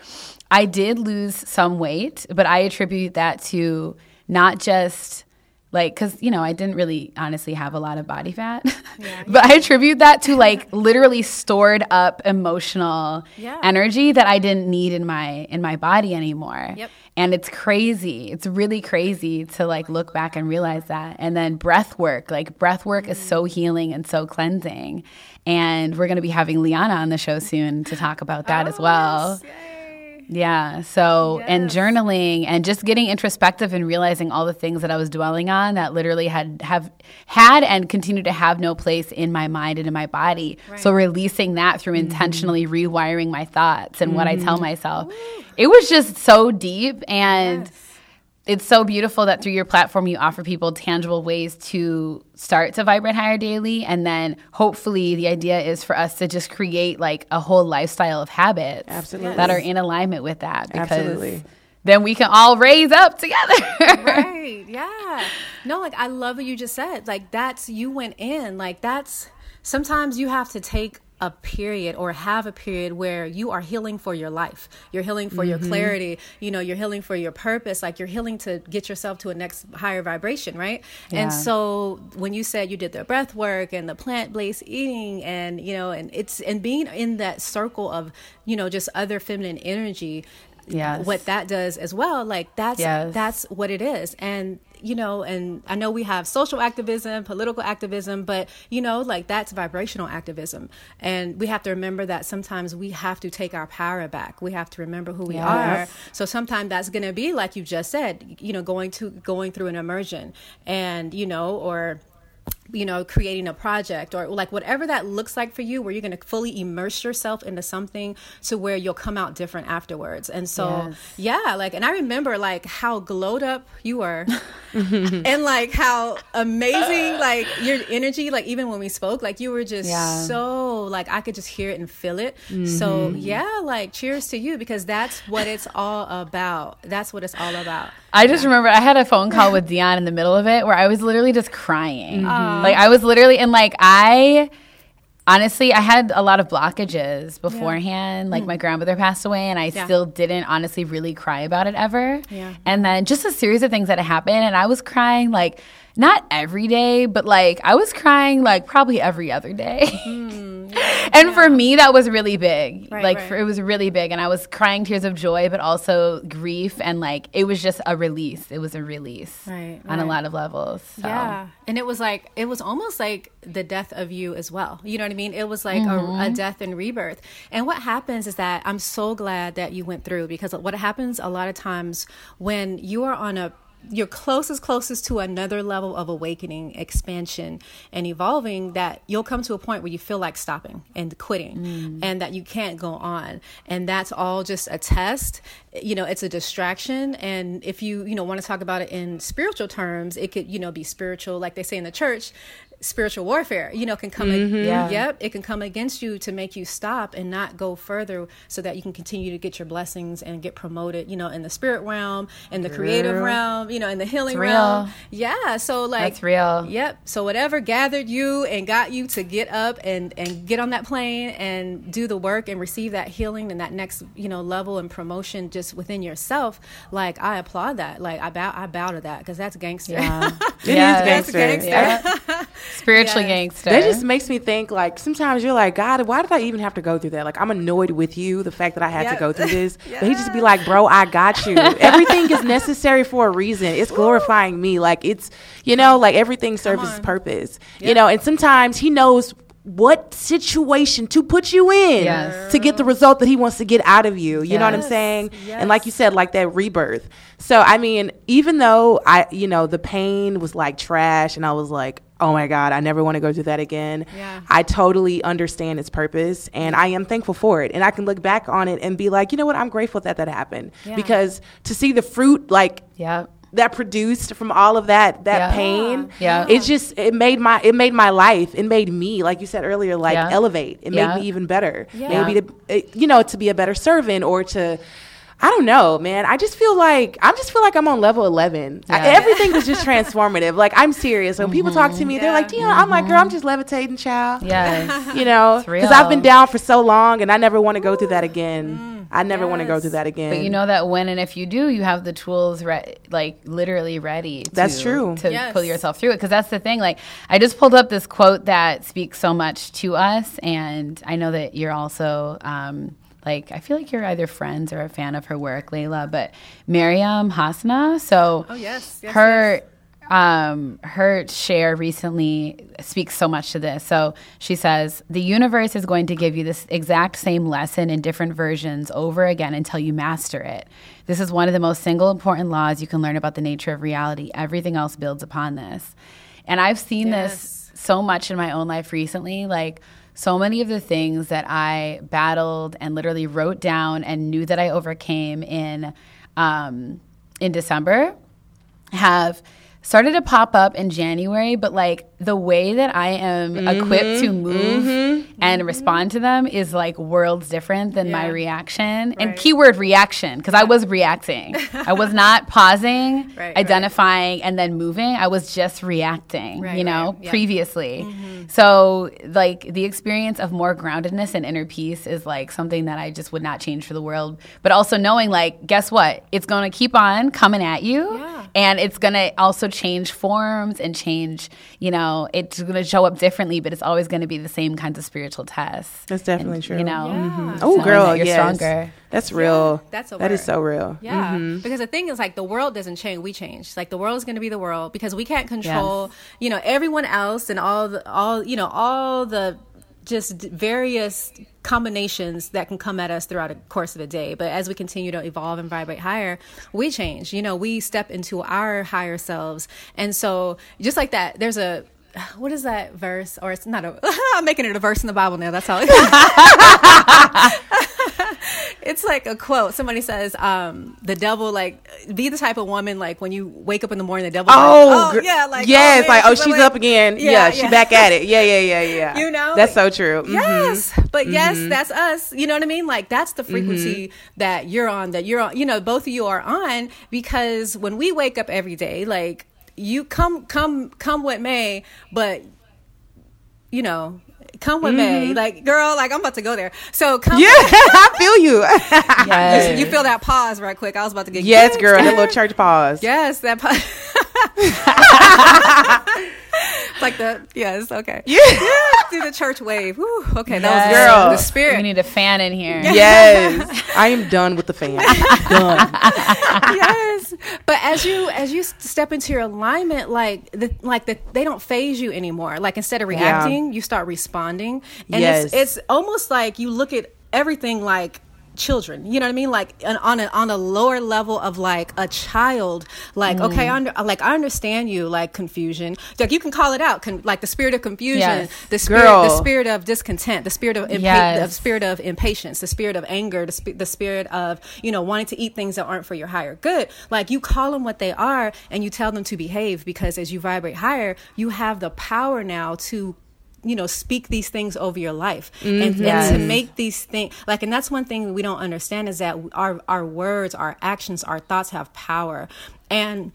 I did lose some weight, but I attribute that to not just like because you know i didn't really honestly have a lot of body fat but i attribute that to like literally stored up emotional Yeah. energy that i didn't need in my in my body anymore. Yep. and it's crazy. It's really crazy to like look back and realize that. And then breath work like breath work is so mm. healing and so cleansing. And we're going to be having liana on the show soon to talk about that as oh, well. Oh, Yes. Yeah. So, and journaling and just getting introspective and realizing all the things that I was dwelling on that literally had have had and continue to have no place in my mind and in my body. So, releasing that through mm-hmm. intentionally rewiring my thoughts and what I tell mm-hmm. myself. It was just so deep and Yes. It's so beautiful that through your platform you offer people tangible ways to start to vibrate higher daily. And then hopefully the idea is for us to just create like a whole lifestyle of habits Absolutely. that are in alignment with that. Because Absolutely. then we can all raise up together. Right. Yeah. No like i love what you just said. Like that's you went in. Like that's sometimes you have to take a period or have a period where you are healing for your life you're healing for your mm-hmm. clarity you know you're healing for your purpose like you're healing to get yourself to a next higher vibration right Yeah. and so when you said you did the breath work and the plant-based eating and you know and it's and being in that circle of you know just other feminine energy Yes. what that does as well like that's Yes. that's what it is and you know and i know we have social activism political activism but you know like that's vibrational activism. And we have to remember that sometimes we have to take our power back. We have to remember who we Yes. are. So sometimes that's going to be like you just said you know going to going through an immersion and you know or you know creating a project or like whatever that looks like for you where you're going to fully immerse yourself into something to where you'll come out different afterwards. And so Yes. yeah like and i remember like how glowed up you were and like how amazing like your energy like even when we spoke like you were just Yeah. so like i could just hear it and feel it. So mm-hmm. yeah like cheers to you because that's what it's all about. That's what it's all about. I just remember I had a phone call with Deun in the middle of it where I was literally just crying. Like uh-huh. I was literally and like I honestly I had a lot of blockages beforehand. Like hmm. my grandmother passed away and I Yeah. still didn't honestly really cry about it ever. Yeah. And then just a series of things that happened and I was crying like not every day, but like I was crying like probably every other day. Hmm. and for me that was really big. Right, like right. for, it was really big and I was crying tears of joy but also grief and like it was just a release. It was a release Right, on a lot of levels. So. Yeah. And it was like, it was almost like the death of you as well. You know what I mean? It was like Mm-hmm. a death and rebirth. And what happens is that I'm so glad that you went through because what happens a lot of times when you are on a you're closest closest to another level of awakening expansion and evolving that you'll come to a point where you feel like stopping and quitting Mm. and that you can't go on. And that's all just a test. You know it's a distraction. And if you you know want to talk about it in spiritual terms it could you know be spiritual like they say in the church spiritual warfare you know can come mm-hmm. Yeah. yep it can come against you to make you stop and not go further so that you can continue to get your blessings and get promoted you know in the spirit realm in the creative realm you know in the healing It's real. realm yeah so like That's real. Yep. So whatever gathered you and got you to get up and and get on that plane and do the work and receive that healing and that next you know level and promotion just within yourself. Like I applaud that. Like I bow I bow to that because that's gangster. Yeah. It Yeah. is That's gangster. gangster. Yeah. Spiritually Yes. gangster. That just makes me think like sometimes you're like, God, why did I even have to go through that? Like I'm annoyed with you, the fact that I had Yep. to go through this. But he just be like, bro, I got you. Everything is necessary for a reason. It's glorifying me. Like it's you know, like everything serves its on. purpose. You know, and sometimes he knows what situation to put you in Yes. to get the result that he wants to get out of you. You know what I'm saying? Yes. And like you said, like that rebirth. So I mean, even though I, you know, the pain was like trash, and I was like, oh my god, I never want to go through that again. Yeah. I totally understand its purpose, and I am thankful for it. And I can look back on it and be like, you know what, I'm grateful that that happened Yeah. because to see the fruit like Yep. that produced from all of that that Yeah. pain Yeah. it just it made my it made my life it made me like you said earlier like Yeah. elevate it Yeah. made me even better Yeah. maybe to you know to be a better servant or to I don't know, man. I just feel like I just feel like I'm on level 11. I- everything was just transformative. Like I'm serious. When people talk to mm-hmm. me, they're like, Yeah. "Deun," I'm like, "Girl, I'm mm-hmm. just levitating, child." Yes. You know, because I've been down for so long, and I never want to go through that again. Mm-hmm. I never want to go through that again. But you know that when and if you do, you have the tools, re- like literally ready. To, That's true. To Yes. pull yourself through it, because that's the thing. Like, I just pulled up this quote that speaks so much to us, and I know that you're also. Um, like I feel like you're either friends or a fan of her work, Lalah. But Miriam Hasna, so Oh, yes, yes, her um, her share recently speaks so much to this. So she says, The universe is going to give you this exact same lesson in different versions over again until you master it. This is one of the most single important laws you can learn about the nature of reality. Everything else builds upon this. And I've seen this so much in my own life recently. Like, so many of the things that I battled and literally wrote down and knew that I overcame in um, in December have started to pop up in January, but like the way that I am Mm-hmm. equipped to move mm-hmm. and mm-hmm. respond to them is like worlds different than my Yeah. reaction. And keyword reaction, because I was reacting. I was not pausing, Right, right. identifying, and then moving. I was just reacting, Right, you know, right. Yeah. previously. Mm-hmm. So, like, the experience of more groundedness and inner peace is like something that I just would not change for the world. But also knowing, like, guess what? It's going to keep on coming at you. Yeah. And it's going to also change forms and change, you know, it's going to show up differently, but it's always going to be the same kinds of spiritual tests. That's definitely And, true. You know, Yeah. Oh, girl, that you're yes. stronger. That's real. that's a That is word. so real. Yeah, mm-hmm. because the thing is, like, the world doesn't change; we change. Like, the world is going to be the world because we can't control, you know, everyone else and all the all, you know, all the just various combinations that can come at us throughout the course of the day. But as we continue to evolve and vibrate higher, we change. You know, we step into our higher selves, and so just like that, there's a. What is that verse? Or it's not a. I'm making it a verse in the Bible now. That's how. it's like a quote. Somebody says, um, "The devil, like, be the type of woman, like, when you wake up in the morning, the devil, Oh, like, gr- oh yeah, like, yes, man, like oh, she's awake." up again. Yeah, she back at it. Yeah, yeah, yeah, yeah. You know, that's so true. Mhm. Yes, but yes, that's us. You know what I mean? Like that's the frequency that you're on. That you're on. You know, both of you are on because when we wake up every day, like you come, come, come what may, but you know. Come what me. Mm-hmm. like girl, like I'm about to go there. So come, Yeah, I feel you. Yes. you feel that pause right quick. I was about to get yes, girl, that little church pause. Yes, that part. like the yes, okay. Yeah. Do the church wave. Whew, okay, that was Girl. the spirit. We need a fan in here. Yes, I am done with the fan. done. yes, but as you as you step into your alignment, like the like the they don't phase you anymore. Like instead of reacting, you start responding, and Yes. it's it's almost like you look at everything like children you know what i mean like an, on a on a lower level of like a child like mm-hmm. okay I under, like i understand you like confusion like you can call it out con, like the spirit of confusion Yes. the spirit Girl. the spirit of discontent the spirit of impa- Yes. the spirit of impatience the spirit of anger the, sp- the spirit of you know wanting to eat things that aren't for your higher good like you call them what they are and you tell them to behave because as you vibrate higher you have the power now to you know speak these things over your life. And, mm-hmm. and to make these things like and that's one thing we don't understand is that our our words our actions our thoughts have power. And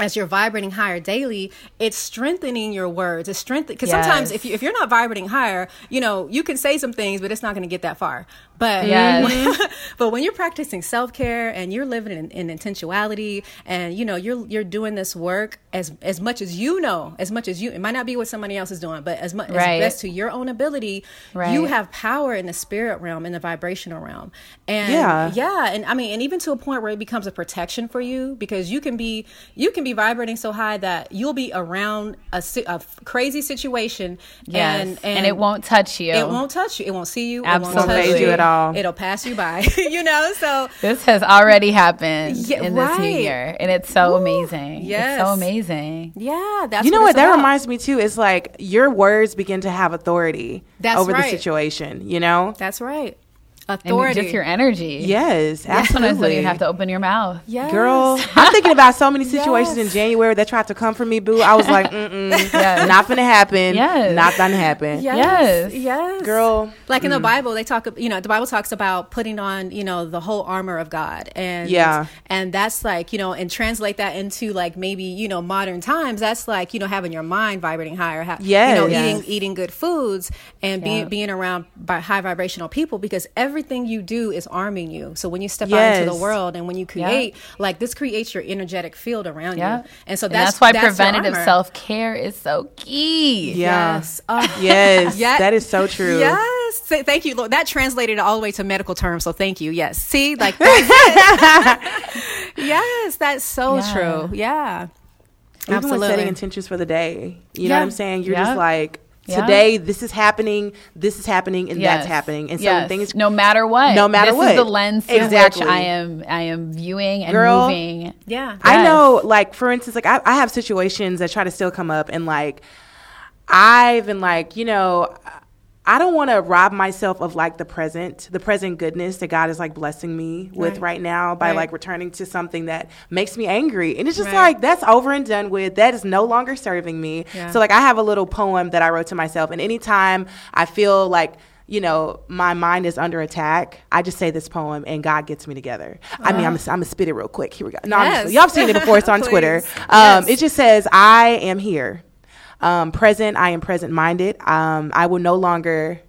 as you're vibrating higher daily, it's strengthening your words. It's strengthening because sometimes if you if you're not vibrating higher, you know you can say some things, but it's not going to get that far. But Yes. Mm-hmm. but when you're practicing self care and you're living in, in intentionality, and you know you're you're doing this work as as much as you know, as much as you it might not be what somebody else is doing, but as much Right. as best to your own ability, you have power in the spirit realm, in the vibrational realm, and Yeah. yeah, and I mean, and even to a point where it becomes a protection for you because you can be you can be vibrating so high that you'll be around a, si- a f- crazy situation, Yes. and, And, it won't touch you. it won't touch you. It won't see you. It Absolutely. won't touch you at all. It'll pass you by. you know. So This has already happened Yeah, in this new year, and it's so amazing. It's yes. so amazing. yeah, that's You know what, what? That about. reminds me too. It's like your words begin to have authority That's over right. the situation. You know? That's right. And Authority. just your energy. Yes, Sometimes don't absolutely. even have to open your mouth. yes. Girl, I'm thinking about so many situations in January that tried to come for me, boo. I was like, mm-mm, Yes. not gonna happen. Yes. Not gonna happen. Yes. Yes. Yes. Girl, Like in the mm. Bible, they talk, you know, the Bible talks about putting on, you know, the whole armor of God. And, Yeah. and that's like, you know, and translate that into like maybe, you know, modern times, that's like, you know, having your mind vibrating higher, ha- you know, Yes. eating, eating good foods and being, being around by high vibrational people because every everything you do is arming you. So when you step out into the world and when you create, like this creates your energetic field around Yeah. you. And so And that's, that's why that's preventative self care is so key. Yeah. Yes. Oh, Yes, Yeah. that is so true. Yes. Thank you, Lord. That translated all the way to medical terms. So thank you. Yes. See, like yes, that's so Yeah. true. Yeah. Even Absolutely. when setting intentions for the day, you know what I'm saying? You're Yeah. just like, Yeah. today this is happening, this is happening, and Yes. that's happening. And so yes. things, no matter what, No matter this what. is the lens through Exactly. which I am I am viewing and Girl, moving. Yeah. I Yes. know, like for instance, like I, I have situations that try to still come up, and like I've been like, you know, I don't want to rob myself of like the present, the present goodness that God is like blessing me with Right. right now by Right. like returning to something that makes me angry. And it's just Right. like that's over and done with. That is no longer serving me. Yeah. So like I have a little poem that I wrote to myself, and anytime I feel like you know, my mind is under attack. I just say this poem and God gets me together. I mean, I'm going to spit it real quick. Here we go. No, just- Yes. y'all have seen it before. It's on Twitter. Um, Yes. It just says, I am here. Um, present, I am present minded. Um, I will no longer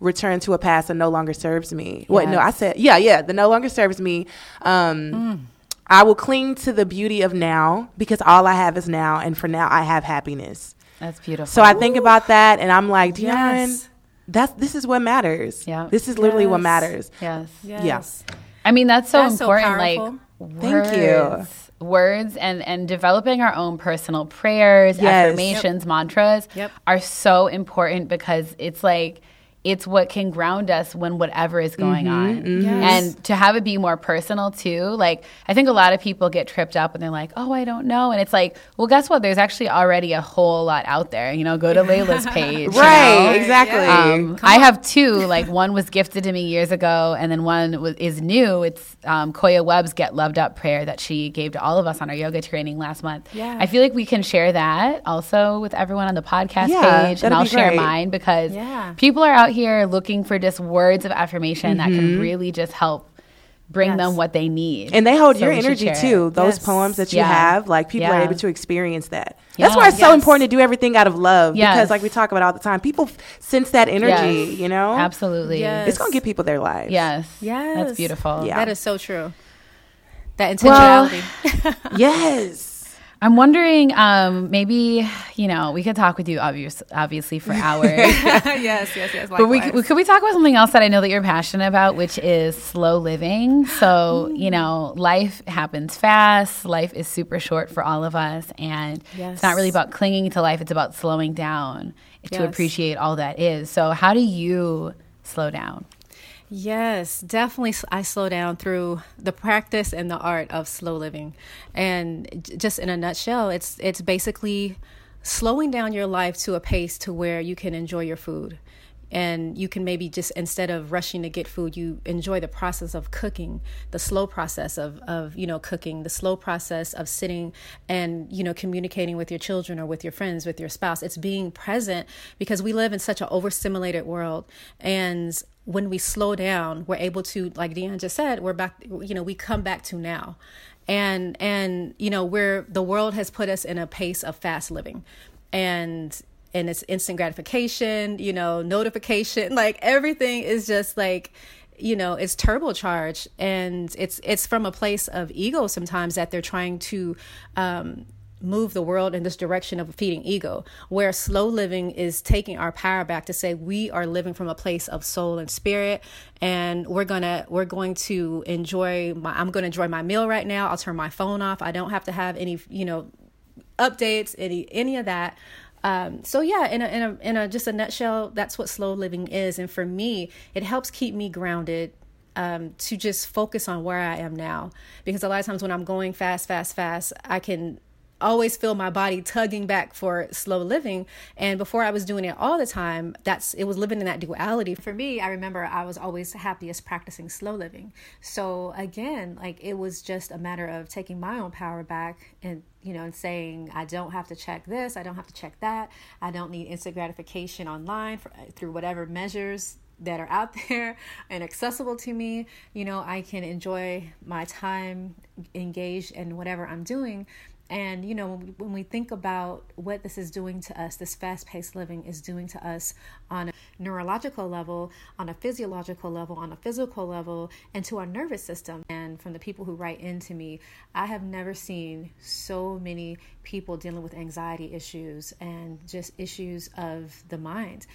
return to a past that no longer serves me. What? No, I said, yeah, yeah, that no longer serves me. Um, I will cling to the beauty of now because all I have is now. And for now, I have happiness. That's beautiful. So I think about that and I'm like, Deun, Yes. that's, this is what matters. Yeah. This is literally what matters. yes. Yes. I mean, that's so That's so important. like, powerful. Thank you. Words, and and developing our own personal prayers, Yes. affirmations, mantras Yep. are so important because it's like it's what can ground us when whatever is going on. Yes. And to have it be more personal too. Like I think a lot of people get tripped up and they're like, "Oh, I don't know." And it's like, "Well, guess what? There's actually already a whole lot out there. You know, go to Lalah's page. you Right, know? exactly. Um, I have two. Like one was gifted to me years ago, and then one was, is new. It's um, Koya Webb's "Get Loved Up" prayer that she gave to all of us on our yoga training last month. Yeah. I feel like we can share that also with everyone on the podcast Yeah, page, and I'll share mine because Yeah. people are out here looking for just words of affirmation that Mm-hmm. can really just help bring Yes. them what they need. And they hold So your energy too. it. Those Yes. poems that you Yeah. have, like people are able to experience that. That's Yeah. why it's so important to do everything out of love Yes. because, like we talk about all the time, people sense that energy. Yes. You know, Absolutely. Yes. it's gonna give people their lives. Yes. Yes. That's beautiful. Yeah. That is so true. That Well- intentionality. Yes. I'm wondering, um, maybe you know, we could talk with you, obvious, obviously, for hours. yes, yes, yes. But we, we could we talk about something else that I know that you're passionate about, which is slow living. So you know, life happens fast. Life is super short for all of us, and it's not really about clinging to life. It's about slowing down to Yes. appreciate all that is. So how do you slow down? Yes, definitely. I slow down through the practice and the art of slow living, and just in a nutshell, it's it's basically slowing down your life to a pace to where you can enjoy your food, and you can maybe just instead of rushing to get food, you enjoy the process of cooking, the slow process of of you know cooking, the slow process of sitting and you know communicating with your children or with your friends, with your spouse. It's being present because we live in such an overstimulated world, and when we slow down, we're able to, like Deun just said, we're back. You know, we come back to now, and and you know, we're the world has put us in a pace of fast living, and and it's instant gratification. You know, notification, like everything is just like you know it's turbocharged and it's it's from a place of ego sometimes that they're trying to um move the world in this direction of feeding ego where slow living is taking our power back to say we are living from a place of soul and spirit and we're gonna we're going to enjoy my i'm gonna enjoy my meal right now. I'll turn my phone off. I don't have to have any you know updates any any of that. Um, so yeah in a, in a in a just a nutshell that's what slow living is. And for me it helps keep me grounded um, to just focus on where I am now. Because a lot of times when I'm going fast, fast, fast, I can always feel my body tugging back for slow living. And before I was doing it all the time, that's it was living in that duality. For me, I remember I was always happiest practicing slow living. So again, like it was just a matter of taking my own power back and you know, and saying I don't have to check this, I don't have to check that, I don't need instant gratification online for, through whatever measures that are out there and accessible to me. You know, I can enjoy my time engaged in whatever I'm doing And, you know, when we think about what this is doing to us, this fast paced living is doing to us on a neurological level, on a physiological level, on a physical level, and to our nervous system. And from the people who write into me, I have never seen so many people dealing with anxiety issues and just issues of the mind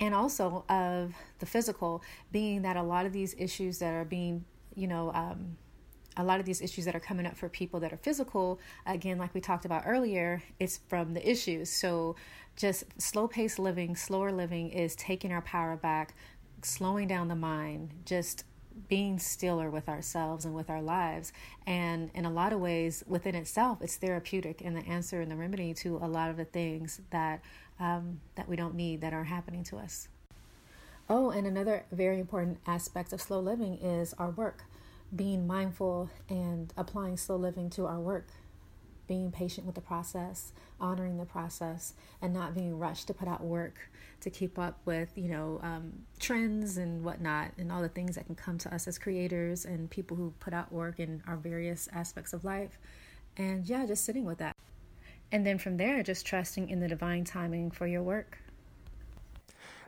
and also of the physical, being that a lot of these issues that are being, you know, um, a lot of these issues that are coming up for people that are physical, again, like we talked about earlier, it's from the issues. So just slow paced living, slower living is taking our power back, slowing down the mind, just being stiller with ourselves and with our lives. And in a lot of ways, within itself, it's therapeutic and the answer and the remedy to a lot of the things that um, that we don't need that are happening to us. Oh, and another very important aspect of slow living is our work being mindful and applying slow living to our work, being patient with the process, honoring the process, and not being rushed to put out work to keep up with, you know, um, trends and whatnot, and all the things that can come to us as creators and people who put out work in our various aspects of life. And yeah, just sitting with that. And then from there, just trusting in the divine timing for your work.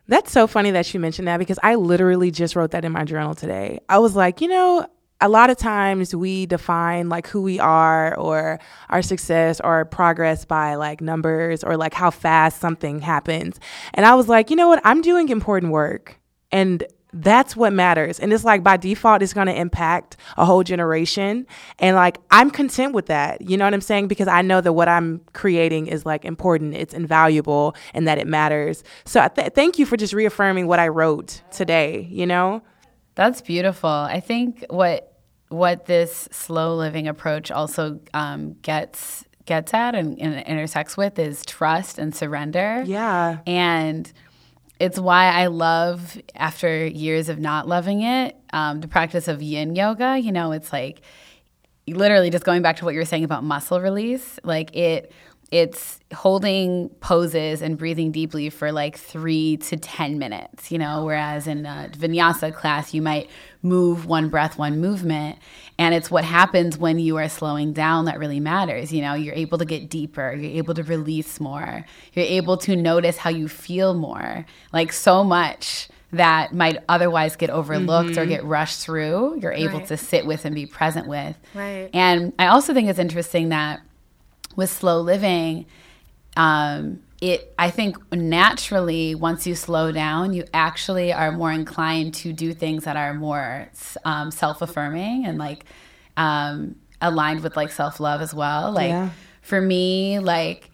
That's so funny that you mentioned that because I literally just wrote that in my journal today. I was like, you know, a lot of times we define like who we are or our success or progress by like numbers or like how fast something happens. And I was like, you know what? I'm doing important work. And that's what matters. And it's like by default, it's going to impact a whole generation. And like, I'm content with that. You know what I'm saying? Because I know that what I'm creating is like important, it's invaluable, and that it matters. So th- thank you for just reaffirming what I wrote today, you know? That's beautiful. I think what what this slow living approach also um, gets gets at and, and intersects with is trust and surrender. Yeah. And it's why I love, after years of not loving it, um, the practice of yin yoga. You know, it's like literally just going back to what you were saying about muscle release. Like it it's holding poses and breathing deeply for like three to 10 minutes, you know, whereas in a vinyasa class, you might move one breath, one movement. And it's what happens when you are slowing down that really matters. You know, you're able to get deeper, you're able to release more, you're able to notice how you feel more, like so much that might otherwise get overlooked mm-hmm. or get rushed through, you're able right. to sit with and be present with. Right. And I also think it's interesting that with slow living, um, it I think naturally once you slow down, you actually are more inclined to do things that are more um, self affirming and like um, aligned with like self love as well. Like yeah. for me, like.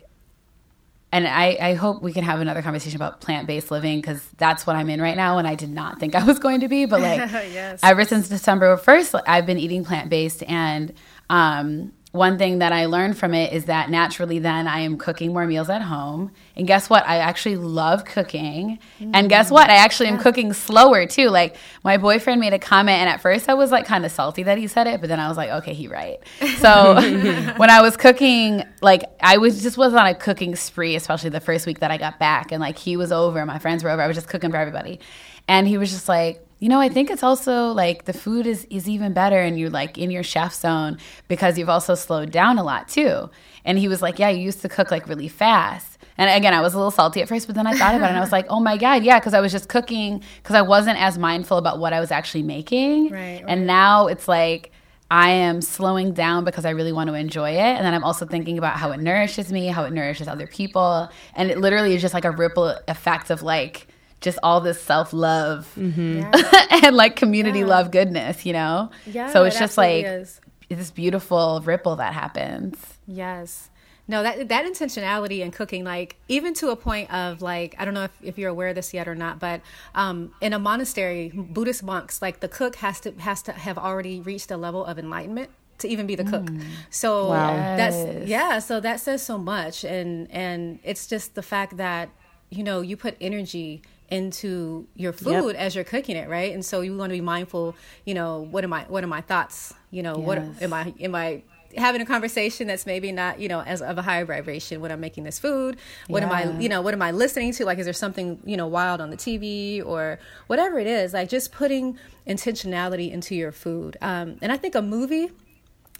And I, I hope we can have another conversation about plant based living because that's what I'm in right now. And I did not think I was going to be. But like, yes. ever since December 1st, I've been eating plant based. And um, one thing that I learned from it is that naturally then I am cooking more meals at home. And guess what? I actually love cooking. Mm-hmm. And guess what? I actually yeah. am cooking slower too. Like my boyfriend made a comment and at first I was like kind of salty that he said it, but then I was like, okay, he right. So when I was cooking, like I was just was on a cooking spree, especially the first week that I got back and like he was over, my friends were over. I was just cooking for everybody. And he was just like, you know, I think it's also like the food is is even better and you're like in your chef zone because you've also slowed down a lot too. And he was like, Yeah, you used to cook like really fast. And again, I was a little salty at first, but then I thought about it and I was like, oh my God, yeah, because I was just cooking because I wasn't as mindful about what I was actually making. Right, right. And now it's like I am slowing down because I really want to enjoy it. And then I'm also thinking about how it nourishes me, how it nourishes other people. And it literally is just like a ripple effect of like, just all this self love mm-hmm. yeah. and like community yeah. love goodness, you know? Yeah. So it's it just like is. this beautiful ripple that happens. Yes. No, that that intentionality in cooking, like even to a point of like, I don't know if, if you're aware of this yet or not, but um, in a monastery, Buddhist monks, like the cook has to has to have already reached a level of enlightenment to even be the cook. Mm. So wow. that's yeah, so that says so much and and it's just the fact that you know, you put energy into your food yep. as you're cooking it, right? And so you want to be mindful, you know, what am I what are my thoughts? You know, yes. what am I am I having a conversation that's maybe not, you know, as of a higher vibration when I'm making this food? What yeah. am I, you know, what am I listening to? Like is there something, you know, wild on the TV or whatever it is? Like just putting intentionality into your food. Um, and I think a movie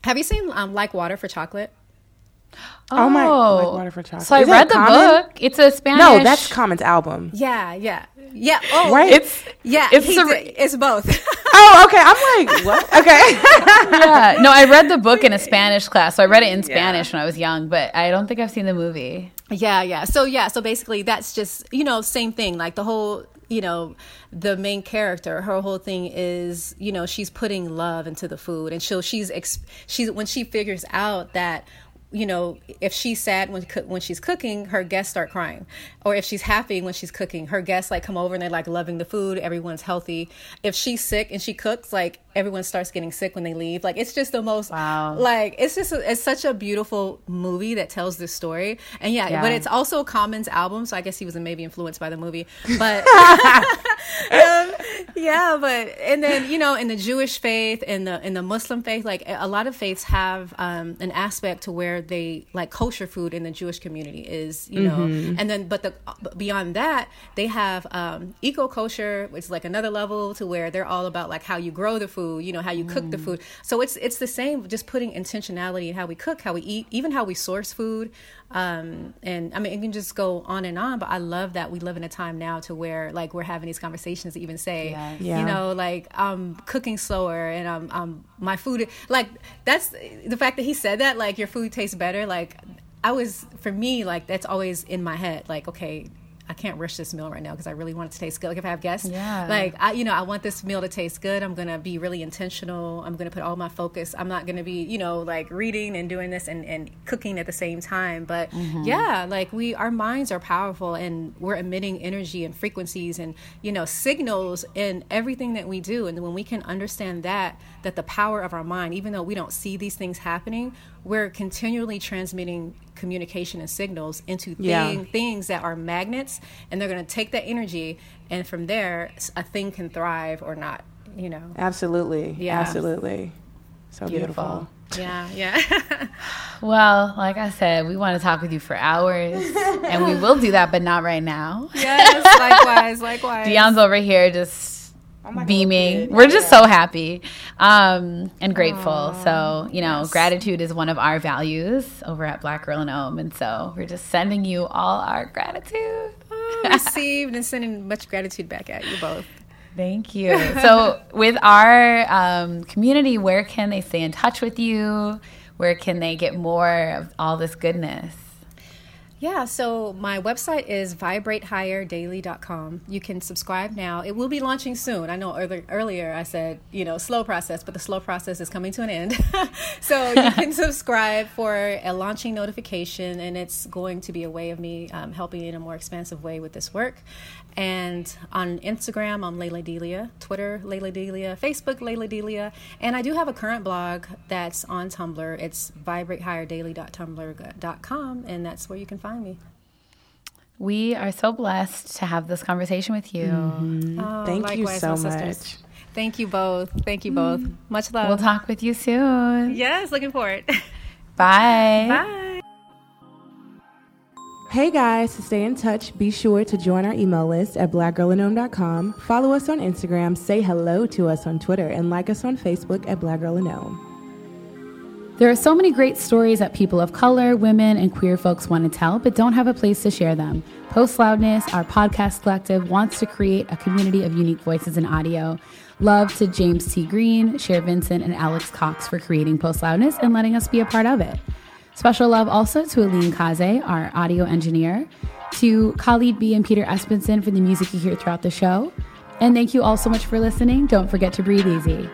have you seen um, Like Water for Chocolate? Oh, my, like water for chocolate. So I Is that read the Common? book. It's a Spanish. No, that's Common's album. Yeah, yeah, yeah. Oh, Right? It's yeah. It's a- did- it's both. Oh, okay. I'm like, what? Okay. yeah. No, I read the book in a Spanish class. So I read it in Spanish when I was young, but I don't think I've seen the movie. Yeah, yeah. So yeah, so basically that's just, you know, same thing. Like the whole, you know, the main character, her whole thing is, you know, she's putting love into the food and she'll she's ex- she's when she figures out that you know, if she's sad when when she's cooking, her guests start crying, or if she's happy when she's cooking, her guests like come over and they're like loving the food. Everyone's healthy. If she's sick and she cooks, like everyone starts getting sick when they leave. Like it's just the most Wow. like it's just a, it's such a beautiful movie that tells this story. And yeah, Yeah. but it's also Common's album, so I guess he was maybe influenced by the movie. But um, yeah, but and then you know, in the Jewish faith and the in the Muslim faith, like a lot of faiths have um, an aspect to where they like kosher food in the Jewish community is you know, and then but the but beyond that they have um, eco kosher, which is like another level to where they're all about like how you grow the food, you know, how you cook the food. So it's it's the same, just putting intentionality in how we cook, how we eat, even how we source food. Um, and I mean, it can just go on and on, but I love that we live in a time now to where like we're having these conversations to even say, Yes. Yeah. you know, like I'm cooking slower and um, um, my food, like that's the fact that he said that, like your food tastes better. Like I was, for me, like that's always in my head, like, okay, I can't rush this meal right now because I really want it to taste good. Like if I have guests, Yeah. like I, you know, I want this meal to taste good. I'm gonna be really intentional. I'm gonna put all my focus. I'm not gonna be, you know, like reading and doing this and, and cooking at the same time. But mm-hmm. yeah, like we, our minds are powerful and we're emitting energy and frequencies and you know signals in everything that we do. And when we can understand that, that the power of our mind, even though we don't see these things happening, we're continually transmitting communication and signals into Yeah. thing, things that are magnets and they're going to take that energy and from there a thing can thrive or not you know Absolutely. Yeah. Absolutely. So beautiful. Beautiful. yeah yeah Well, like I said, we want to talk with you for hours, and we will do that, but not right now. yes likewise likewise Deun's over here just I'm like a little beaming. We're just so happy um, and grateful. so, you know, gratitude is one of our values over at Black Girl in Om. And so we're just sending you all our gratitude. received and sending much gratitude back at you both Thank you. So, with our um, community, where can they stay in touch with you? Where can they get more of all this goodness? Yeah, so my website is vibratehigherdaily.com. You can subscribe now. It will be launching soon. I know earlier, earlier I said, you know, slow process, but the slow process is coming to an end. so you can subscribe for a launching notification, and it's going to be a way of me um, helping in a more expansive way with this work. And on Instagram, I'm Lalah Delia, Twitter, Lalah Delia, Facebook, Lalah Delia. And I do have a current blog that's on Tumblr. It's vibratehigherdaily.tumblr.com, and that's where you can find me. We are so blessed to have this conversation with you. Mm-hmm. Oh, Thank you so much. Thank you both. Thank you both. Mm. Much love. We'll talk with you soon. yes, looking forward. Bye. Bye. Hey guys, to stay in touch, be sure to join our email list at blackgirlinom.com, follow us on Instagram, say hello to us on Twitter, and like us on Facebook at Black Girl In There are so many great stories that people of color, women, and queer folks want to tell, but don't have a place to share them. Post Loudness, our podcast collective, wants to create a community of unique voices in audio. Love to James T. Green, Cher Vincent, and Alex Cox for creating Post Loudness and letting us be a part of it. Special love also to Aline Kaze, our audio engineer, to Khalid B and Peter Espenson for the music you hear throughout the show. And thank you all so much for listening. Don't forget to breathe easy.